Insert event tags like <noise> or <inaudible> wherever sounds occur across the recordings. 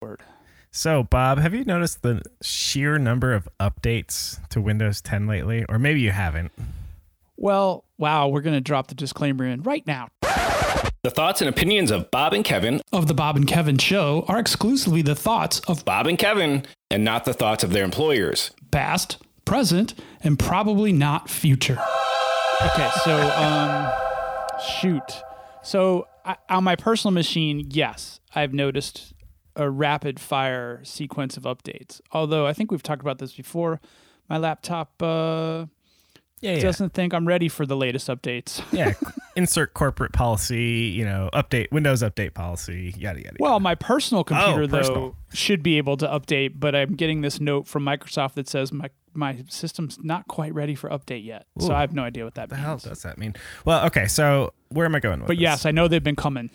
Word. So, Bob, have you noticed the sheer number of updates to Windows 10 lately? Or maybe you haven't. Well, wow, we're going to drop the disclaimer in right now. The thoughts and opinions of Bob and Kevin, of the Bob and Kevin show are exclusively the thoughts of Bob and Kevin, and not the thoughts of their employers. past, present, and probably not future. Okay, so um, shoot. So I, on my personal machine, yes, I've noticed a rapid fire sequence of updates. Although I think we've talked about this before, my laptop uh, Yeah, yeah. doesn't think I'm ready for the latest updates. <laughs> yeah. Insert corporate policy, you know, update, Windows update policy, yada, yada. Well, my personal computer though personal. should be able to update, but I'm getting this note from Microsoft that says my my system's not quite ready for update yet. So I have no idea what that the means. hell does that mean? Well, okay. So, where am I going with But this? yes, I know they've been coming.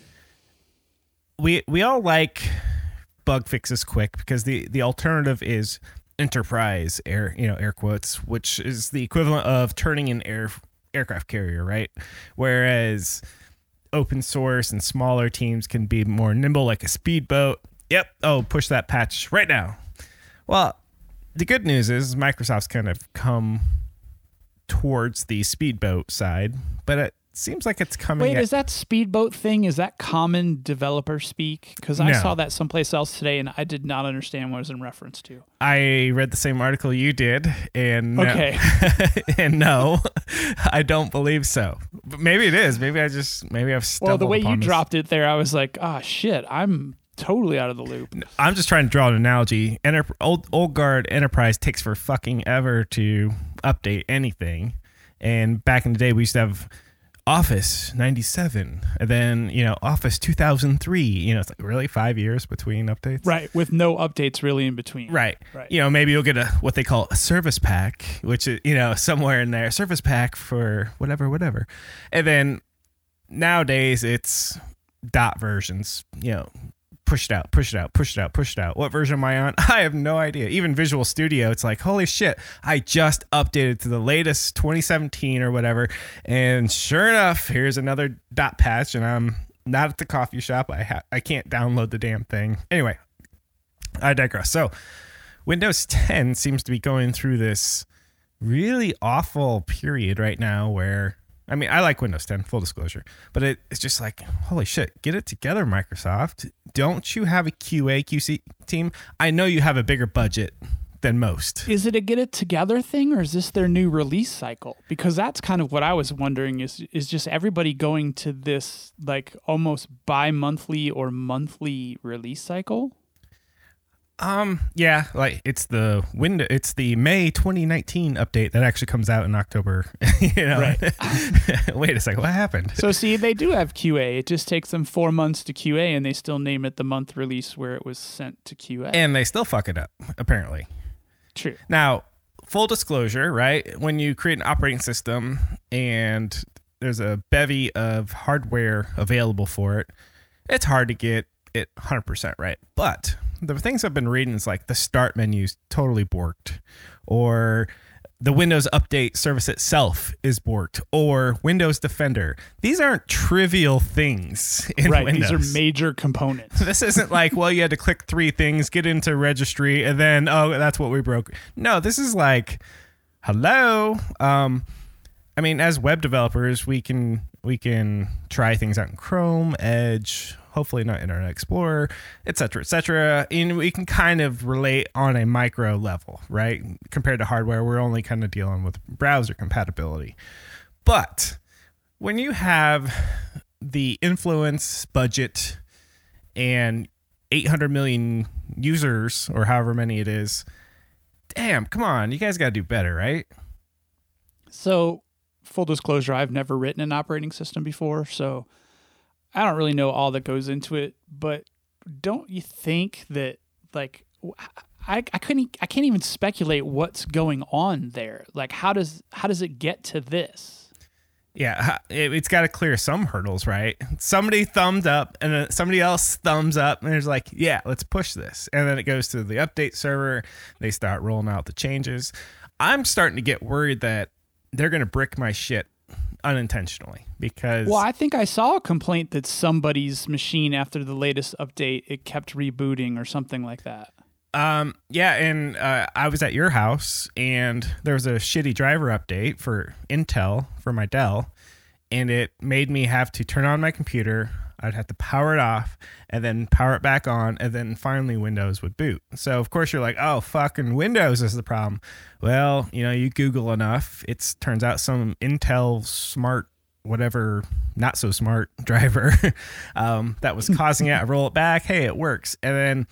we we all like bug fixes quick because the the alternative is enterprise air you know air quotes which is the equivalent of turning an air aircraft carrier right? Whereas open source and smaller teams can be more nimble like a speedboat. Yep. Oh push that patch right now. Well the good news is microsoft's kind of come towards the speedboat side but seems like it's coming Wait, at- is that speedboat thing? Is that common developer speak? Because I No. saw that someplace else today, and I did not understand what it was in reference to. I read the same article you did, and no- Okay. <laughs> and no, I don't believe so. But maybe it is. Maybe I just maybe I've stumbled Well, the way you this. dropped it there, I was like, ah, shit, I'm totally out of the loop. I'm just trying to draw an analogy. Enter- old old guard enterprise takes for fucking ever to update anything, and back in the day we used to have Office 97, and then you know Office 2003. You know, it's like really five years between updates. Right, with no updates really in between. Right. Right. You know, maybe you'll get a what they call a service pack, which is you know somewhere in there, service pack for whatever, whatever, and then nowadays it's dot versions. You know, push it out, push it out, push it out, push it out. What version am I on? <laughs> I have no idea. Even Visual Studio, it's like holy shit! I just updated to the latest 2017 or whatever, and sure enough, here's another dot patch, and I'm not at the coffee shop. I ha- I can't download the damn thing. Anyway, I digress. So, Windows 10 seems to be going through this really awful period right now where, I mean, I like Windows 10, full disclosure, but it, it's just like, holy shit, get it together, Microsoft. Don't you have a QA, QC team? I know you have a bigger budget than most. Is it a get it together thing or is this their new release cycle? Because that's kind of what I was wondering is is just everybody going to this like almost bi-monthly or monthly release cycle? Um, yeah, like it's the window, it's the May 2019 update that actually comes out in October. <laughs> you know, <laughs> wait a second, what happened? So see, they do have QA. It just takes them 4 months to QA and they still name it the month release where it was sent to QA. and they still fuck it up, apparently. True. Now, full disclosure, right? When you create an operating system and there's a bevy of hardware available for it, it's hard to get it 100% right. But the things I've been reading is like the start menu's totally borked, or the Windows Update service itself is borked, or Windows Defender. These aren't trivial things in right, Windows. these are major components. <laughs> This isn't like, well, you had to click three things, get into registry, and then oh, that's what we broke. No, this is like, hello. Um, I mean, as web developers, we can we can try things out in Chrome, Edge, hopefully not Internet Explorer, et cetera, et cetera. And we can kind of relate on a micro level, right? Compared to hardware, we're only kind of dealing with browser compatibility. But when you have the influence budget and 800 million users or however many it is, damn, come on, you guys got to do better, right? So, full disclosure, I've never written an operating system before, so I don't really know all that goes into it. But don't you think that, like, I, I couldn't, I can't even speculate what's going on there. Like, how does how does it get to this? Yeah, it, it's got to clear some hurdles, right? Somebody thumbed up, and then somebody else thumbs up, and there's like, yeah, let's push this. And then it goes to the update server. They start rolling out the changes. I'm starting to get worried that they're going to brick my shit unintentionally because Well, I think I saw a complaint that somebody's machine after the latest update it kept rebooting or something like that. Um, yeah, and uh, I was at your house, and there was a shitty driver update for Intel for my Dell, and it made me have to turn on my computer. I'd have to power it off, and then power it back on, and then finally Windows would boot. So of course you're like, oh, fucking Windows is the problem. Well, you know, you Google enough, it turns out some Intel smart whatever not so smart <laughs> driver um, that was <laughs> causing it. I roll it back. Hey, it works. And then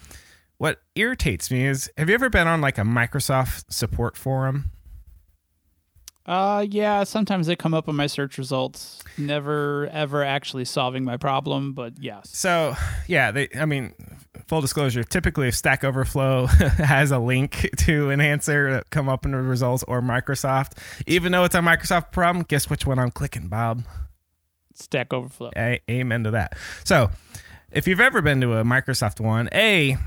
what irritates me is have you ever been on like a Microsoft support forum? Uh, yeah, sometimes they come up in my search results. Never ever actually solving my problem, but yes. So, yeah, they I mean, full disclosure, typically if Stack Overflow <laughs> has a link to an answer that come up in the results or Microsoft, even though it's a Microsoft problem, guess which one I'm clicking, Bob? Stack Overflow. A- amen to that. So, if you've ever been to a Microsoft one, A,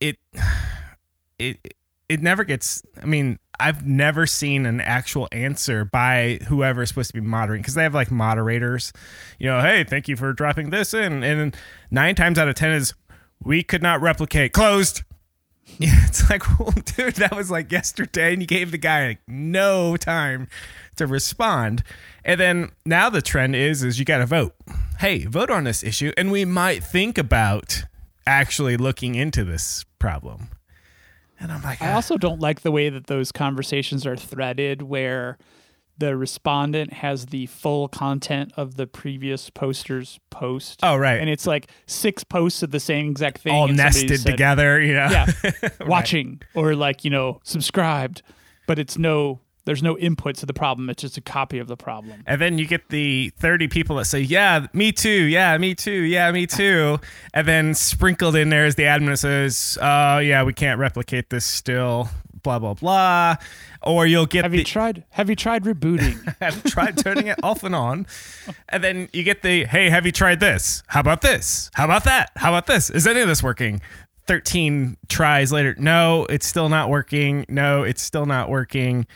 it it it never gets i mean i've never seen an actual answer by whoever is supposed to be moderating because they have like moderators you know hey thank you for dropping this in and nine times out of ten is we could not replicate. Closed. Yeah, <laughs> it's like <laughs> well, dude that was like yesterday and you gave the guy like no time to respond. And then now the trend is is you got to vote. Hey vote on this issue and we might think about actually looking into this problem and I'm like, I "Ah." also don't like the way that those conversations are threaded where the respondent has the full content of the previous poster's post. oh right, And it's like six posts of the same exact thing. all nested said, together, you know. Yeah. <laughs> Watching or like, you know, subscribed, but it's no there's no input to the problem. It's just a copy of the problem. And then you get the 30 people that say, Yeah, me too. Yeah, me too. Yeah, me too. And then sprinkled in there is the admin that says, Oh, yeah, we can't replicate this still, blah, blah, blah. Or you'll get Have the, you tried have you tried rebooting? <laughs> have you tried turning it off and on. And then you get the, Hey, have you tried this? How about this? How about that? How about this? Is any of this working? 13 tries later. No, it's still not working. No, it's still not working.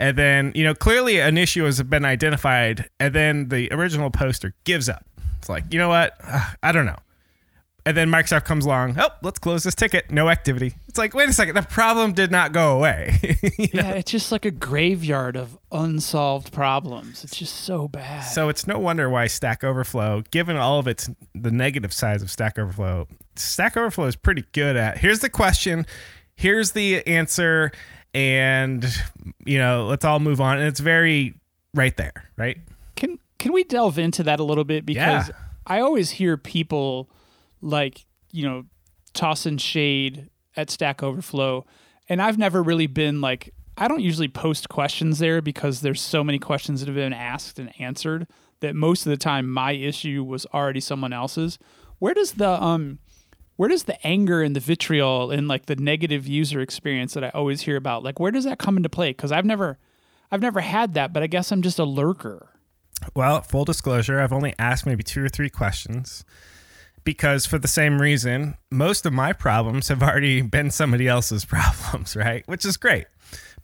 And then, you know, clearly an issue has been identified. And then the original poster gives up. It's like, you know what? Ugh, <sighs> I don't know. And then Microsoft comes along. Oh, let's close this ticket. No activity. It's like, wait a second. The problem did not go away. <laughs> You know? yeah, it's just like a graveyard of unsolved problems. It's just so bad. So it's no wonder why Stack Overflow, given all of its the negative sides of Stack Overflow, Stack Overflow is pretty good at. Here's the question, here's the answer, and you know, let's all move on. And it's very right there, right? Can can we delve into that a little bit because Yeah. I always hear people like, you know, tossing shade at Stack Overflow and I've never really been like I don't usually post questions there because there's so many questions that have been asked and answered that most of the time my issue was already someone else's. Where does the um where does the anger and the vitriol and like the negative user experience that I always hear about like where does that come into play cuz I've never I've never had that, but I guess I'm just a lurker. Well, full disclosure, I've only asked maybe two or three questions because for the same reason, most of my problems have already been somebody else's <laughs> problems, right? Which is great.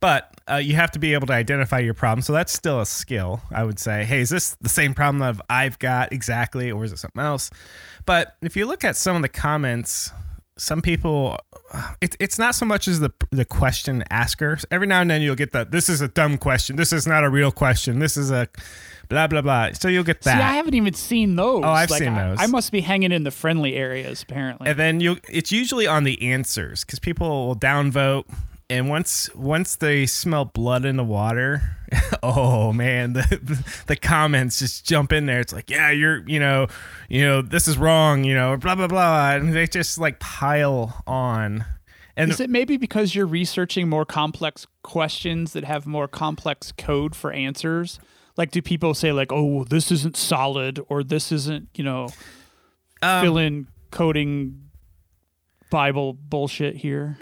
But uh, you have to be able to identify your problem. So that's still a skill, I would say. Hey, is this the same problem that I've got exactly, or is it something else? But if you look at some of the comments, some people, it, it's not so much as the the question asker. Every now and then you'll get that. This is a dumb question. This is not a real question. This is a blah blah blah. So you'll get that. See, I haven't even seen those. Oh, I've Like, seen I- those. I, must be hanging in the friendly areas, apparently. and then you it's usually on the answers because people will downvote and once once they smell blood in the water <laughs> oh man the the comments just jump in there. It's like yeah you're you know you know this is wrong you know blah blah blah. And they just like pile on. And Is it maybe because you're researching more complex questions that have more complex code for answers? Like, do people say like, "Oh, this isn't solid," or "This isn't," you know, Um, fill in coding Bible bullshit here?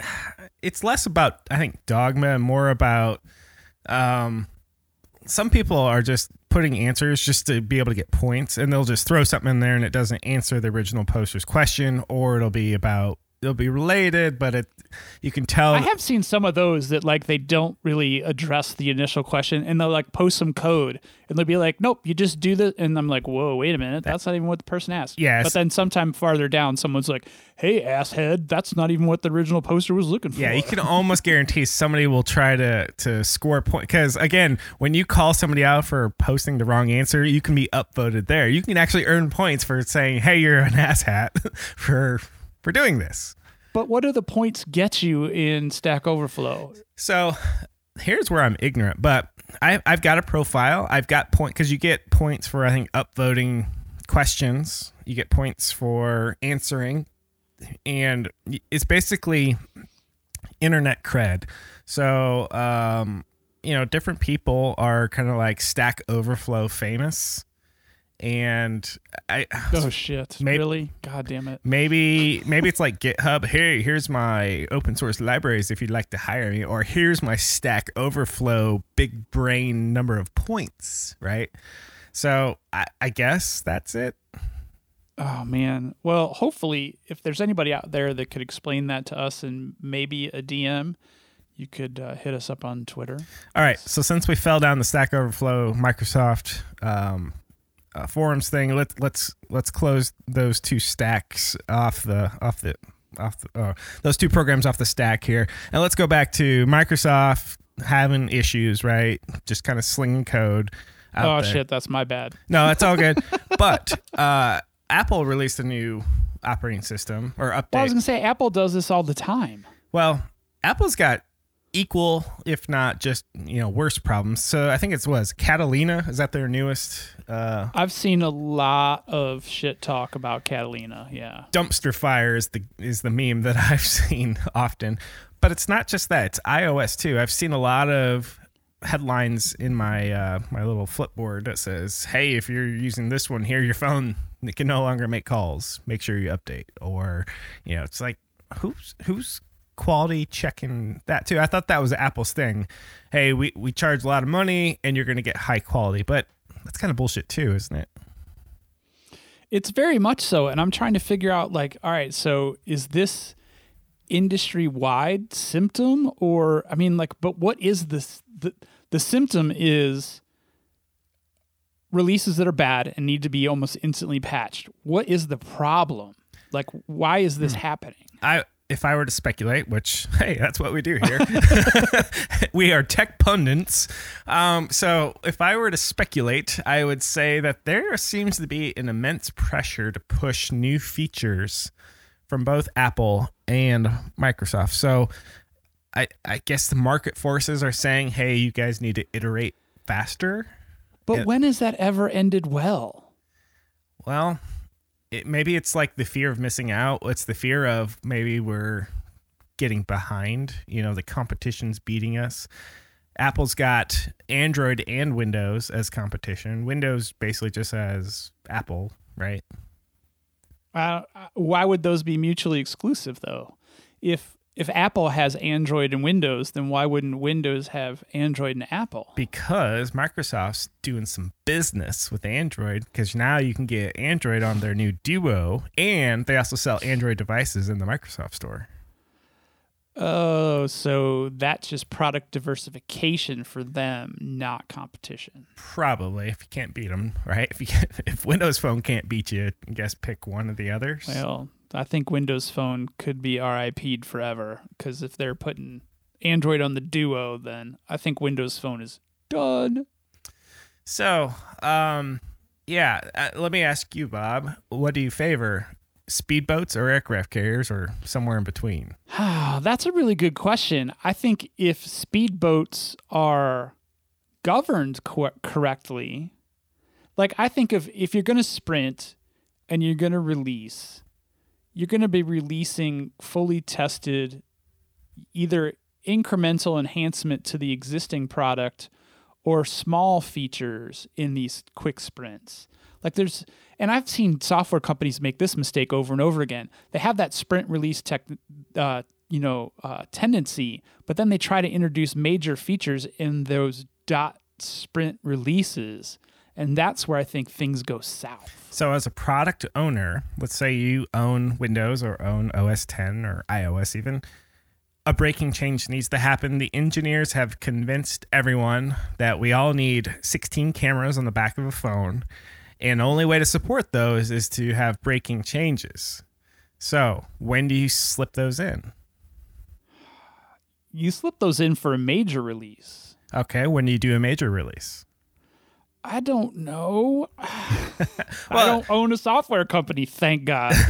it's less about I think dogma more about um some people are just putting answers just to be able to get points and they'll just throw something in there and it doesn't answer the original poster's question or it'll be about it'll be related but it you can tell I have seen some of those that like they don't really address the initial question and they'll like post some code and they'll be like, Nope, you just do this and I'm like, Whoa, wait a minute, that's not even what the person asked. Yes. But then sometime farther down someone's like, Hey asshead, that's not even what the original poster was looking for. Yeah, you can almost guarantee somebody will try to to score point because again, when you call somebody out for posting the wrong answer, you can be upvoted there. You can actually earn points for saying, "Hey, you're an asshat <laughs> for for doing this." But what do the points get you in Stack Overflow? So here's where I'm ignorant, but I, I've got a profile. I've got point because you get points for I think upvoting questions. You get points for answering, and it's basically internet cred. So um, you know, different people are kind of like Stack Overflow famous, and I Oh shit. Maybe- really? God damn it. maybe maybe it's like GitHub. Hey, here's my open source libraries if you'd like to hire me, or here's my Stack Overflow big brain number of points, right? So I, I guess that's it. Oh man. Well, hopefully, if there's anybody out there that could explain that to us and maybe a DM, you could uh, hit us up on Twitter. All right. So since we fell down the Stack Overflow Microsoft um, uh, forums thing, let's let's let's close those two stacks off the off the off the, uh, those two programs off the stack here, and let's go back to Microsoft having issues, right? Just kind of slinging code. out oh there. shit, that's my bad. No, it's all good. <laughs> but uh, Apple released a new operating system or update. Well, I was gonna say Apple does this all the time. Well, Apple's got equal, if not just you know, worse problems. So I think it was Catalina. Is that their newest uh, I've seen a lot of shit talk about Catalina. Yeah. dumpster fire? Is the is the meme that <laughs> I've seen often. But it's not just that; it's iOS too. I've seen a lot of headlines in my uh, my little flipboard that says, "Hey, if you're using this one here, your phone it can no longer make calls. Make sure you update." Or, you know, it's like who's who's quality checking that too? I thought that was Apple's thing. Hey, we we charge a lot of money and you're going to get high quality, but that's kind of bullshit too, isn't it? It's very much so. And I'm trying to figure out like, all right, so is this industry wide symptom or I mean like but what is this the the symptom is releases that are bad and need to be almost instantly patched. What is the problem? Like why is this hmm. happening? I if I were to speculate, which <laughs> hey, that's what we do here. <laughs> we are tech pundits. Um, so if I were to speculate, I would say that there seems to be an immense pressure to push new features from both Apple and Microsoft. So I I guess the market forces are saying, hey, you guys need to iterate faster. But Yeah. when has that ever ended well? Well, it, maybe it's like the fear of missing out. It's the fear of maybe we're getting behind. You know, the competition's beating us. Apple's got Android and Windows as competition. Windows basically just has Apple, right? Uh, why would those be mutually exclusive though? If if Apple has Android and Windows, then why wouldn't Windows have Android and Apple? Because Microsoft's doing some business with Android because now you can get Android on their new Duo and they also sell Android devices in the Microsoft store. Oh, so that's just product diversification for them, not competition. Probably if you can't beat them, right? If you can't, <laughs> if Windows Phone can't beat you, I guess pick one of the others. Well, I think Windows Phone could be RIP'd forever because if they're putting Android on the Duo, then I think Windows Phone is done. so, um, yeah, uh, let me ask you, Bob. What do you favor, speedboats or aircraft carriers, or somewhere in between? <sighs> That's a really good question. I think if speedboats are governed co- correctly, like I think of if you're going to sprint and you're going to release, you're going to be releasing fully tested either incremental enhancement to the existing product or small features in these quick sprints. Like there's, and I've seen software companies make this mistake over and over again. They have that sprint release tech, uh, you know, uh, tendency, but then they try to introduce major features in those dot sprint releases, and that's where I think things go south. So, as a product owner, let's say you own Windows or own OS 10 or iOS even, a breaking change needs to happen. The engineers have convinced everyone that we all need 16 cameras on the back of a phone. And the only way to support those is to have breaking changes. So, when do you slip those in? You slip those in for a major release. Okay, when do you do a major release? I don't know. <laughs> I don't own a software company, thank God. <laughs>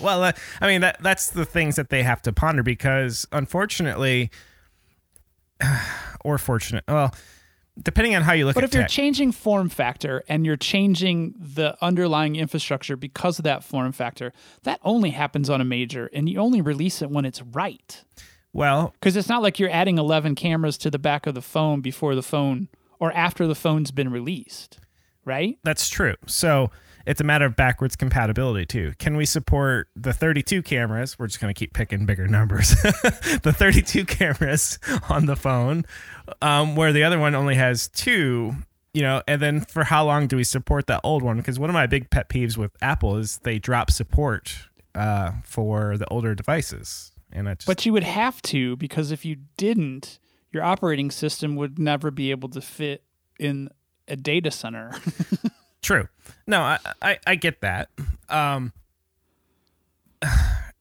Well, uh, I mean that that's the things that they have to ponder because unfortunately <sighs> or fortunate, well, depending on how you look but at it. But if you're tech. changing form factor and you're changing the underlying infrastructure because of that form factor, that only happens on a major and you only release it when it's right. well, Because it's not like you're adding 11 cameras to the back of the phone before the phone or after the phone's been released, right? That's true. So it's a matter of backwards compatibility too. Can we support the 32 cameras? We're just going to keep picking bigger numbers. <laughs> the 32 cameras on the phone, um, where the other one only has two. You know, and then for how long do we support that old one? Because one of my big pet peeves with Apple is they drop support uh, for the older devices, and I just But you would have to because if you didn't, your operating system would never be able to fit in a data center. <laughs> True. No, I, I, I get that. Um, <sighs>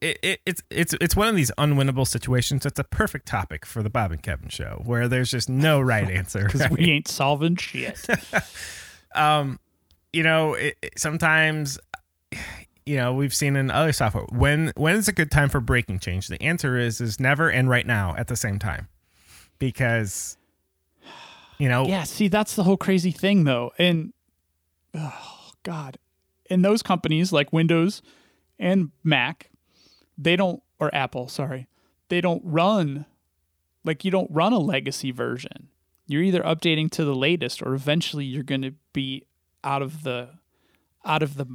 it, it, it's it's it's one of these unwinnable situations. It's a perfect topic for the Bob and Kevin show, where there's just no right <laughs> answer. Because right? we ain't solving shit. <laughs> um, you know, it, it- sometimes, you know, we've seen in other software when when is a good time for breaking change. The answer is is never and right now at the same time, because, you know, Yeah, see, that's the whole crazy thing, though. And oh god, in those companies like Windows and Mac, they don't or Apple, sorry, they don't run like you don't run a legacy version. You're either updating to the latest, or eventually you're going to be out of the out of the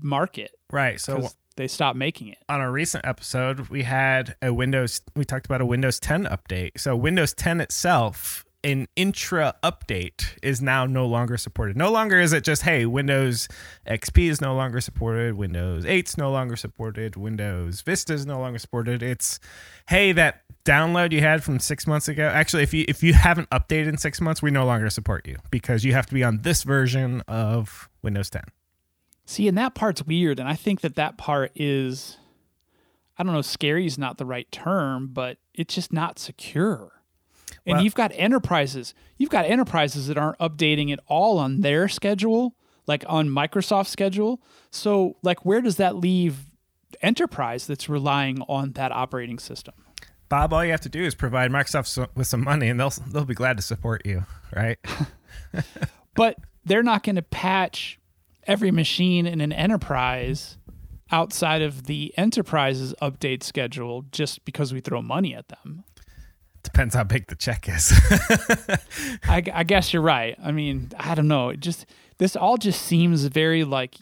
market right. So they stop making it. on a recent episode, we had a Windows, we talked about a Windows 10 update. So, Windows 10 itself, an intra update, is now no longer supported. No longer is it just, hey, Windows XP is no longer supported, Windows 8 is no longer supported, Windows Vista is no longer supported. It's, hey, that download you had from six months ago. Actually, if you if you haven't updated in six months, we no longer support you because you have to be on this version of Windows 10. See, and that part's weird, and I think that that part is, I don't know, scary is not the right term, but it's just not secure. And Well- you've got enterprises, you've got enterprises that aren't updating at all on their schedule, like on Microsoft's schedule. So, like, where does that leave enterprise that's relying on that operating system? Bob, all you have to do is provide Microsoft with some money, and they'll they'll be glad to support you, right? <laughs> But they're not going to patch every machine in an enterprise outside of the enterprise's update schedule just because we throw money at them. Depends how big the check is. <laughs> I, I guess you're right. I mean, I don't know. It just this all just seems very like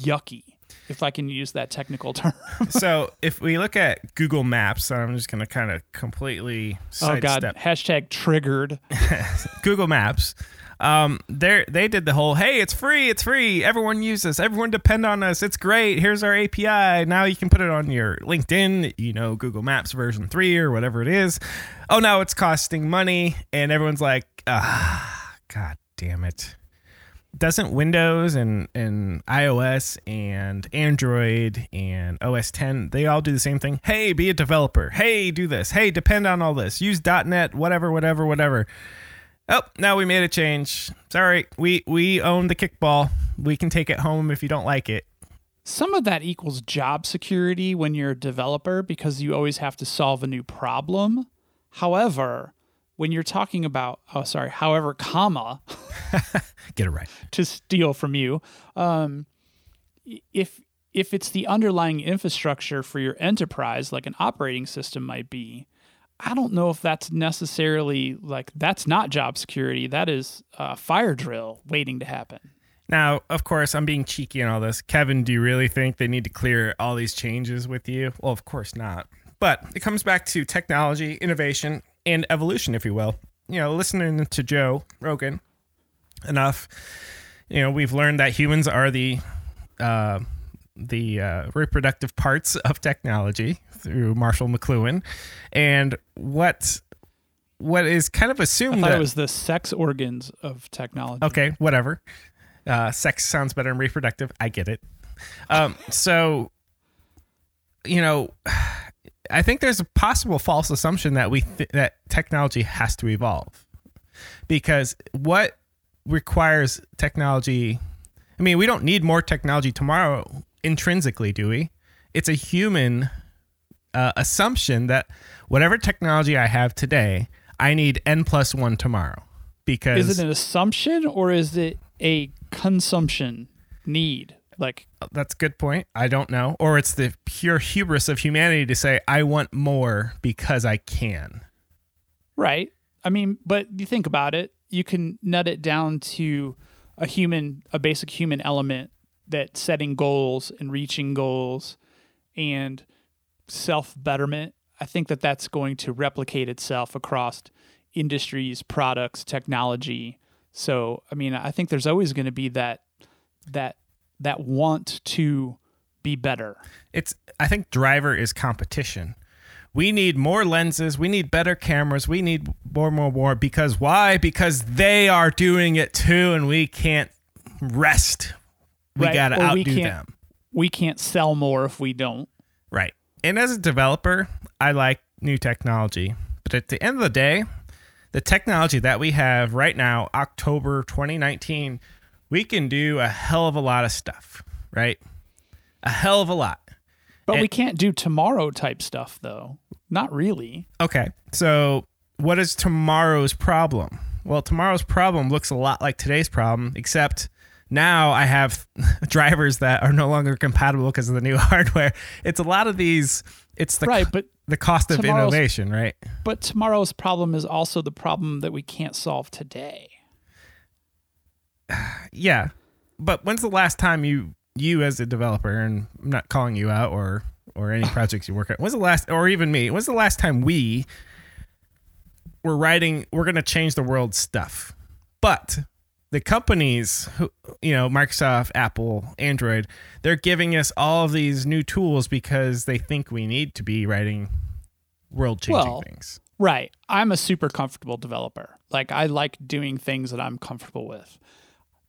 yucky, if I can use that technical <laughs> term. so if we look at Google Maps, I'm just going to kind of completely oh God! sidestep Hashtag triggered. <laughs> Google Maps. Um, they they did the whole hey, it's free, it's free. Everyone use this. Everyone depend on us. It's great. Here's our API. Now you can put it on your LinkedIn. You know, Google Maps version three or whatever it is. Oh, now it's costing money, and everyone's like, ah, god damn it. Doesn't Windows and, and iOS and Android and OS 10 they all do the same thing? Hey, be a developer. Hey, do this. Hey, depend on all this. Use .NET, whatever, whatever, whatever. Oh, now we made a change. Sorry, we we own the kickball. We can take it home if you don't like it. Some of that equals job security when you're a developer because you always have to solve a new problem. However, when you're talking about oh sorry, however, comma <laughs> Get it right. to steal from you, um, if if it's the underlying infrastructure for your enterprise, like an operating system might be, I don't know if that's necessarily like that's not job security. That is a fire drill waiting to happen. Now, of course, I'm being cheeky and all this. Kevin, do you really think they need to clear all these changes with you? Well, of course not. But it comes back to technology, innovation, and evolution, if you will. You know, listening to Joe Rogan enough, you know, we've learned that humans are the uh, the uh, reproductive parts of technology through Marshall McLuhan, and what what is kind of I assumed thought that it was the sex organs of technology. okay, whatever. Uh, sex sounds better than reproductive. I get it. Um, so, you know, I think there's a possible false assumption that we th- that technology has to evolve because what requires technology. I mean, we don't need more technology tomorrow intrinsically, do we? It's a human uh, assumption that whatever technology I have today, I need n plus one tomorrow. Because Is it an assumption or is it a consumption need? Like, That's a good point. I don't know. Or it's the pure hubris of humanity to say, I want more because I can. right? I mean, but you think about it, you can nut it down to a human, a basic human element that setting goals and reaching goals and self betterment. I think that that's going to replicate itself across industries, products, technology. So, I mean, I think there's always going to be that that that want to be better. It's I think driver is competition. We need more lenses, we need better cameras, we need more more more because why? Because they are doing it too and we can't rest. We Right, got to or outdo can't- them. We can't sell more if we don't. Right. And as a developer, I like new technology. But at the end of the day, the technology that we have right now, October 2019, we can do a hell of a lot of stuff, right? A hell of a lot. But we can't do tomorrow type stuff though. Not really. Okay. So, what is tomorrow's problem? Well, tomorrow's problem looks a lot like today's problem, except now I have <laughs> drivers that are no longer compatible because of the new <laughs> hardware. It's a lot of these. It's the right, but the cost of innovation, right? but tomorrow's problem is also the problem that we can't solve today. <sighs> Yeah. But when's the last time you you as a developer and I'm not calling you out or or any <laughs> projects you work on. When's the last or even me, when's the last time we were writing we're going to change the world stuff. But the companies you know, Microsoft, Apple, Android, they're giving us all of these new tools because they think we need to be writing world changing Well, things. Right. I'm a super comfortable developer. Like I like doing things that I'm comfortable with.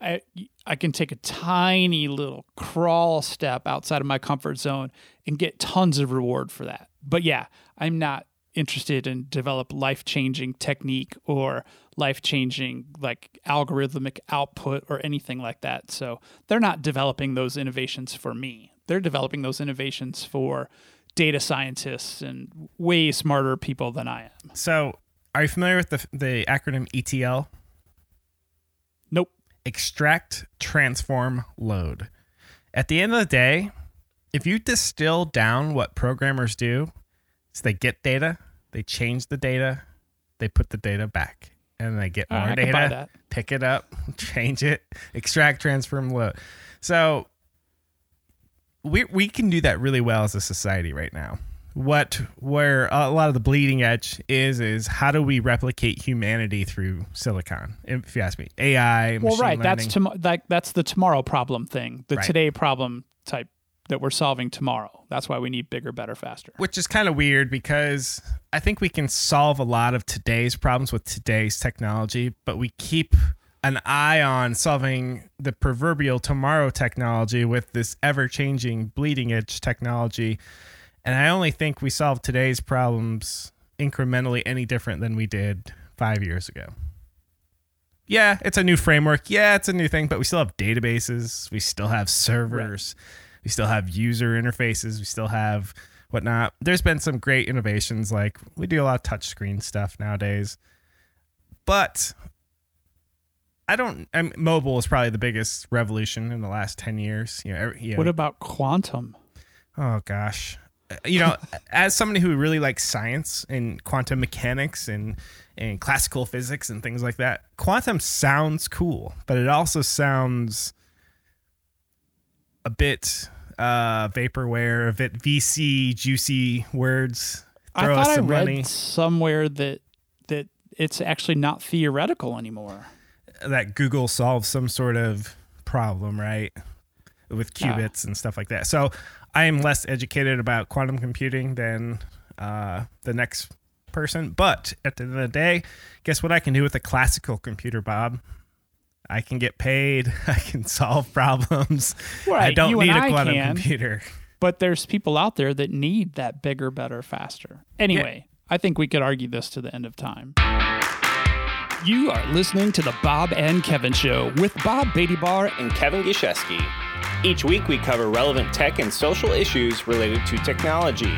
I I can take a tiny little crawl step outside of my comfort zone and get tons of reward for that. But yeah, I'm not interested in develop life-changing technique or life-changing like algorithmic output or anything like that. So they're not developing those innovations for me. They're developing those innovations for data scientists and way smarter people than I am. So, are you familiar with the the acronym ETL? Nope. extract, transform, load. At the end of the day, if you distill down what programmers do, is they get data, they change the data, they put the data back, and they get Uh, more data, pick it up, <laughs> change it, extract, transform, load. So we we can do that really well as a society right now. What where a lot of the bleeding edge is is how do we replicate humanity through silicon? If you ask me, AI. Well, right. That's learning. tom- like that's the tomorrow problem thing. The Right. today problem type that we're solving tomorrow. That's why we need bigger, better, faster. which is kind of weird because I think we can solve a lot of today's problems with today's technology, but we keep an eye on solving the proverbial tomorrow technology with this ever changing bleeding edge technology. And I only think we solve today's problems incrementally any different than we did five years ago. Yeah, it's a new framework. Yeah, it's a new thing, but we still have databases. We still have servers. We still have user interfaces. We still have whatnot. There's been some great innovations. Like we do a lot of touchscreen stuff nowadays, but I don't. I mean, mobile is probably the biggest revolution in the last ten years. You know, every, you know What about quantum? Oh gosh. Uh, You know, <laughs> as somebody who really likes science and quantum mechanics and and classical physics and things like that, quantum sounds cool, but it also sounds a bit uh vaporware, a bit VC juicy words. I Throw us thought I read money. somewhere that that it's actually not theoretical anymore. That Google solves some sort of problem, right? with qubits and stuff like that. So I am less educated about quantum computing than uh, the next person. But at the end of the day, guess what I can do with a classical computer, Bob? I can get paid. <laughs> I can solve problems. I don't you need a a I quantum can. computer. But there's people out there that need that bigger, better, faster. Anyway, I think we could argue this to the end of time. You are listening to the Bob and Kevin Show with Bob Beattybar and Kevin Gishesky. Each week we cover relevant tech and social issues related to technology.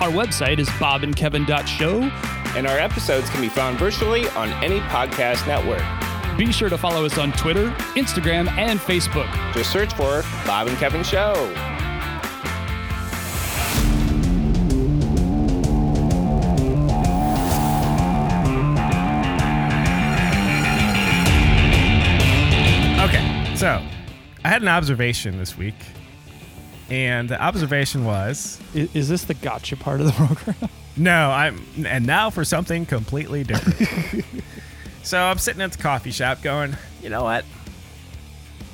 Our website is bobandkevin.show. And our episodes can be found virtually on any podcast network. Be sure to follow us on Twitter, Instagram, and Facebook. Just search for Bob and Kevin Show. Okay, so I had an observation this week, and the observation was Is, is this the gotcha part of the <laughs> program? no, I'm and now for something completely different. <laughs> so I'm sitting at the coffee shop, going, you know what?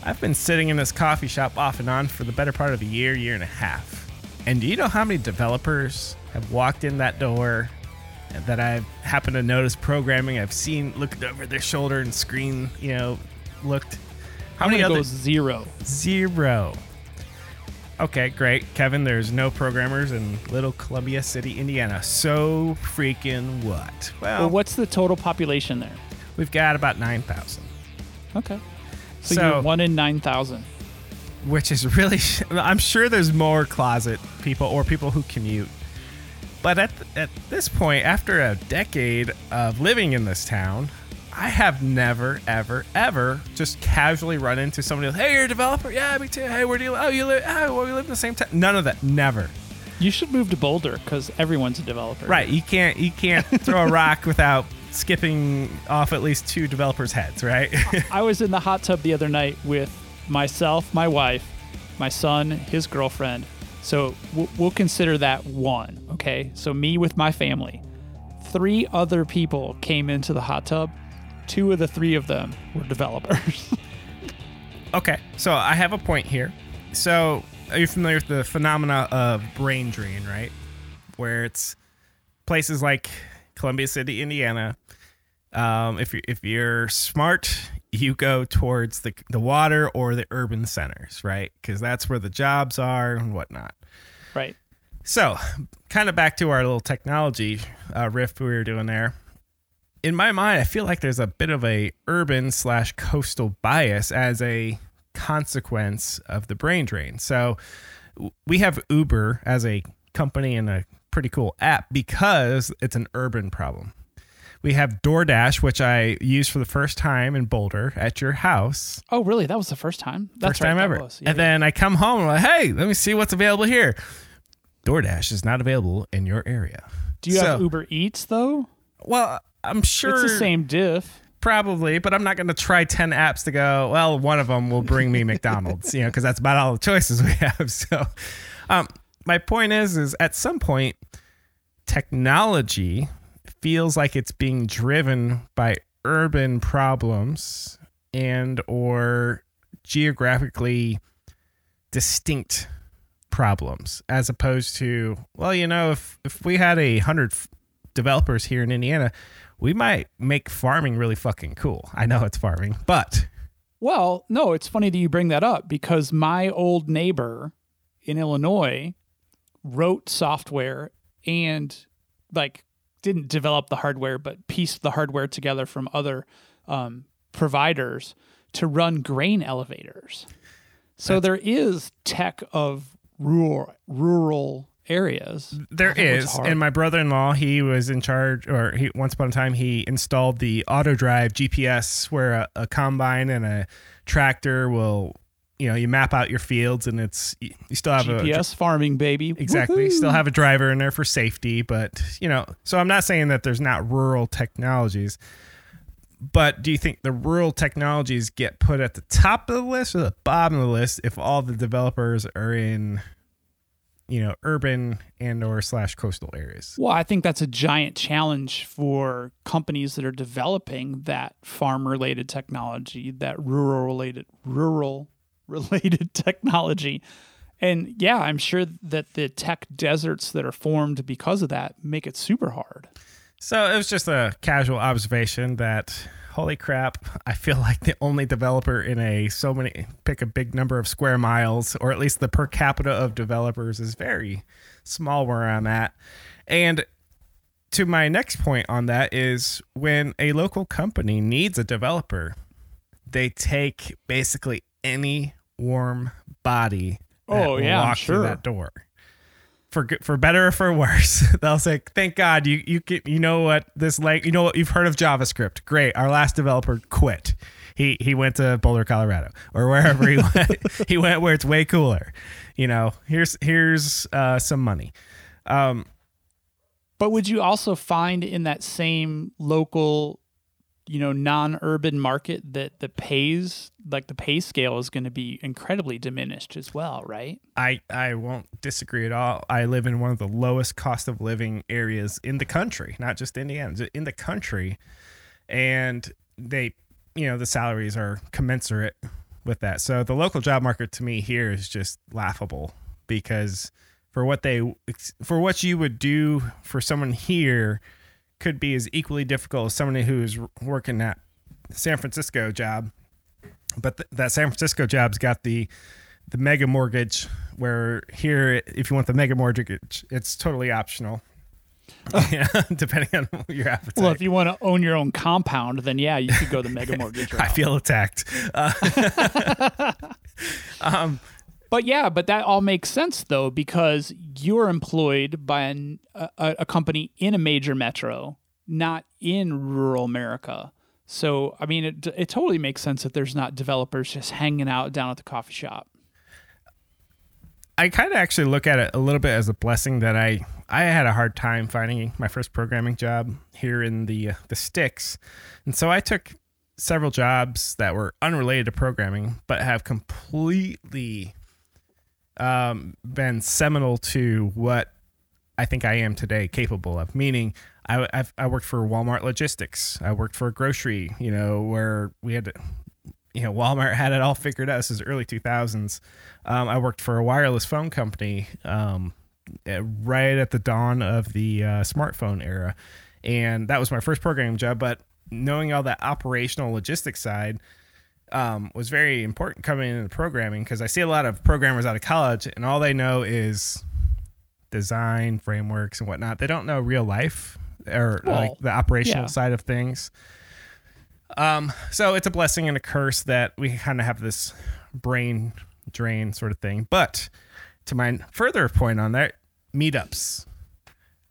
I've been sitting in this coffee shop off and on for the better part of a year, year and a half. And do you know how many developers have walked in that door that I've happened to notice programming? I've seen looked over their shoulder and screen, you know, looked. How I'm many gonna other go zero. Zero. Okay, great. Kevin, there's no programmers in Little Columbia City, Indiana. So freaking what? Well, Well, what's the total population there? We've got about 9,000, Okay. So, So- you're one in 9,000. which is really, <laughs> I'm sure there's more closet people or people who commute. But at, at this point, after a decade of living in this town, I have never, ever, ever just casually run into somebody. Hey, you're a developer? Yeah, me too. Hey, where do you live? Oh, you live? Oh, well, we live in the same town. None of that. Never. You should move to Boulder because everyone's a developer. Right. You can't you can't throw a rock <laughs> without skipping off at least two developers' heads, right? <laughs> I was in the hot tub the other night with myself, my wife, my son, his girlfriend. So we'll, we'll consider that one. Okay. So me with my family. Three other people came into the hot tub. Two of the three of them were developers. <laughs> okay. So I have a point here. So are you familiar with the phenomena of brain drain, right? Where it's places like Columbia City, Indiana. Um, if you if you're smart, you go towards the the water or the urban centers, right? Because that's where the jobs are and whatnot. right. So, kind of back to our little technology uh, riff we were doing there. In my mind, I feel like there's a bit of a urban slash coastal bias as a consequence of the brain drain. So, we have Uber as a company and a pretty cool app because it's an urban problem. We have DoorDash, which I used for the first time in Boulder at your house Oh, really? That was the first time? That's first right, time ever. Yeah, and then I come home and I'm like, hey, let me see what's available here. DoorDash is not available in your area. Do you have Uber Eats though? Well, I'm sure It's the same diff. probably, but I'm not going to try 10 apps to go, well, one of them will bring me <laughs> McDonald's, you know, because that's about all the choices we have. <laughs> So, um, my point is, is at some point, technology feels like it's being driven by urban problems and or geographically distinct problems as opposed to well you know if if we had a hundred f- developers here in indiana we might make farming really fucking cool. I know it's farming but Well, no, it's funny that you bring that up because my old neighbor in Illinois wrote software and like didn't develop the hardware, but pieced the hardware together from other um, providers to run grain elevators. So there is tech of rural rural areas. There is, and my brother-in-law, he was in charge, or he once upon a time he installed the auto drive GPS, where a, a combine and a tractor will, you know, you map out your fields, and it's you still have a GPS farming, baby. exactly Woohoo! still have a driver in there for safety, but you know, so I'm not saying that there's not rural technologies. But do you think the rural technologies get put at the top of the list or the bottom of the list if all the developers are in, you know, urban and or slash coastal areas? Well, I think that's a giant challenge for companies that are developing that farm related technology, that rural related rural related <laughs> technology. And yeah, I'm sure that the tech deserts that are formed because of that make it super hard. So it was just a casual observation that holy crap, I feel <laughs> like the only developer in a so many pick a big number of square miles, or at least the per capita of developers is very small where I'm at. And to my next point on that is when a local company needs a developer, they take basically any warm body Oh, yeah, walk through sure. that door. For for better or for worse, <laughs> they'll say, "Thank God you you get, you know what this like you know what you've heard of JavaScript. Great, our last developer quit. He he went to Boulder, Colorado, or wherever he <laughs> went. he went where it's way cooler. You know, here's here's uh, some money. Um, But would you also find in that same local, you know, non-urban market that the pays, like the pay scale is going to be incredibly diminished as well, right? I I won't disagree at all. I live in one of the lowest cost of living areas in the country, not just Indiana, in the country, and they, you know, the salaries are commensurate with that. So the local job market to me here is just laughable because for what they for what you would do for someone here could be as equally difficult as somebody who's working that San Francisco job. But th- that San Francisco job's got the the mega mortgage where here if you want the mega mortgage it's totally optional. <laughs> Yeah, <laughs> depending on <laughs> your appetite. Well, if you want to own your own compound, then yeah, you could go the mega mortgage i feel attacked. Uh, um But yeah, but that all makes sense though because you're employed by an, a, a company in a major metro, not in rural America. So I mean, it it totally makes sense that there's not developers just hanging out down at the coffee shop. I kind of actually look at it a little bit as a blessing that I I had a hard time finding my first programming job here in the uh, the sticks, and so I took several jobs that were unrelated to programming but have completely um, been seminal to what I think I am today capable of. Meaning, I I've, I worked for Walmart Logistics. I worked for a grocery, you know, where we had to you know, Walmart <laughs> had it all figured out. This is early 2000s. Um, I worked for a wireless phone company um, eh, right at the dawn of the uh, smartphone era. And that was my first programming job. But knowing all that operational logistics side um, was very important coming into programming because I see a lot of programmers out of college and all they know is design, frameworks, and whatnot. They don't know real life or Well, like the operational yeah. side of things. Um, so it's a blessing and a curse that we kind of have this brain drain sort of thing. But to my further point on that, meetups.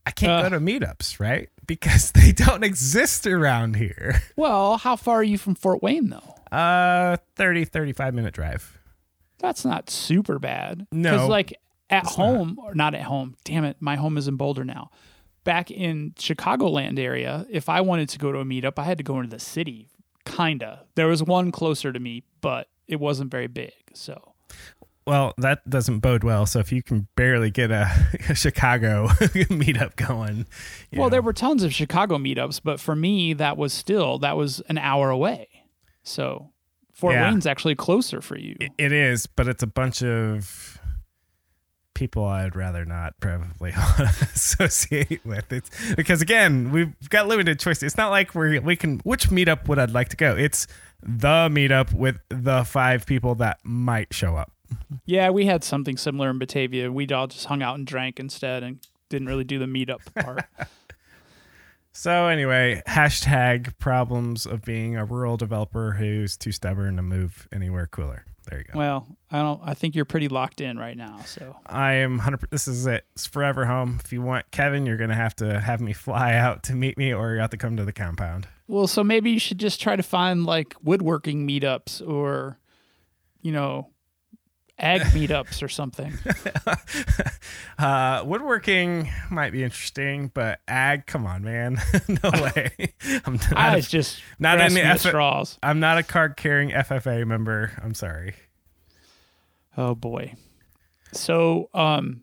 I can't Uh. go to meetups, right? <laughs> Because they don't exist around here. Well, how far are you from Fort Wayne though? Uh 30 35 minute drive. That's not super bad. No, because like at home or not at home. Damn it, my home is in Boulder now. Back in Chicagoland area, if I wanted to go to a meetup, I had to go into the city. Kinda. There was one closer to me, but it wasn't very big. So Well, that doesn't bode well. So if you can barely get a, <laughs> a Chicago <laughs> meetup going, well, know. there were tons of Chicago meetups, but for me, that was still that was an hour away. So Fort Yeah. Wayne's actually closer for you. It- is, but it's a bunch of people I'd rather not probably <laughs> associate with. It's because again, we've got limited choice. It's not like we we can which meetup would I'd like to go. It's the meetup with the five people that might show up. Yeah, we had something similar in Batavia. We all just hung out and drank instead and didn't really do the meetup part. <laughs> So anyway, hashtag problems of being a rural developer who's too stubborn to move anywhere cooler. There you go. well, I don't I think you're pretty locked in right now, so I am 100 this is it. It's forever home. If you want Kevin, you're going to have to have me fly out to meet me or you have to come to the compound. Well, so maybe you should just try to find like woodworking meetups or, you know, ag meetups or something. <laughs> uh, woodworking might be interesting, but ag, come on, man. <laughs> no <laughs> way. I'm not, I a, was just not grasping any at effort- straws. I'm not a card carrying FFA member. I'm sorry. Oh boy. So, um,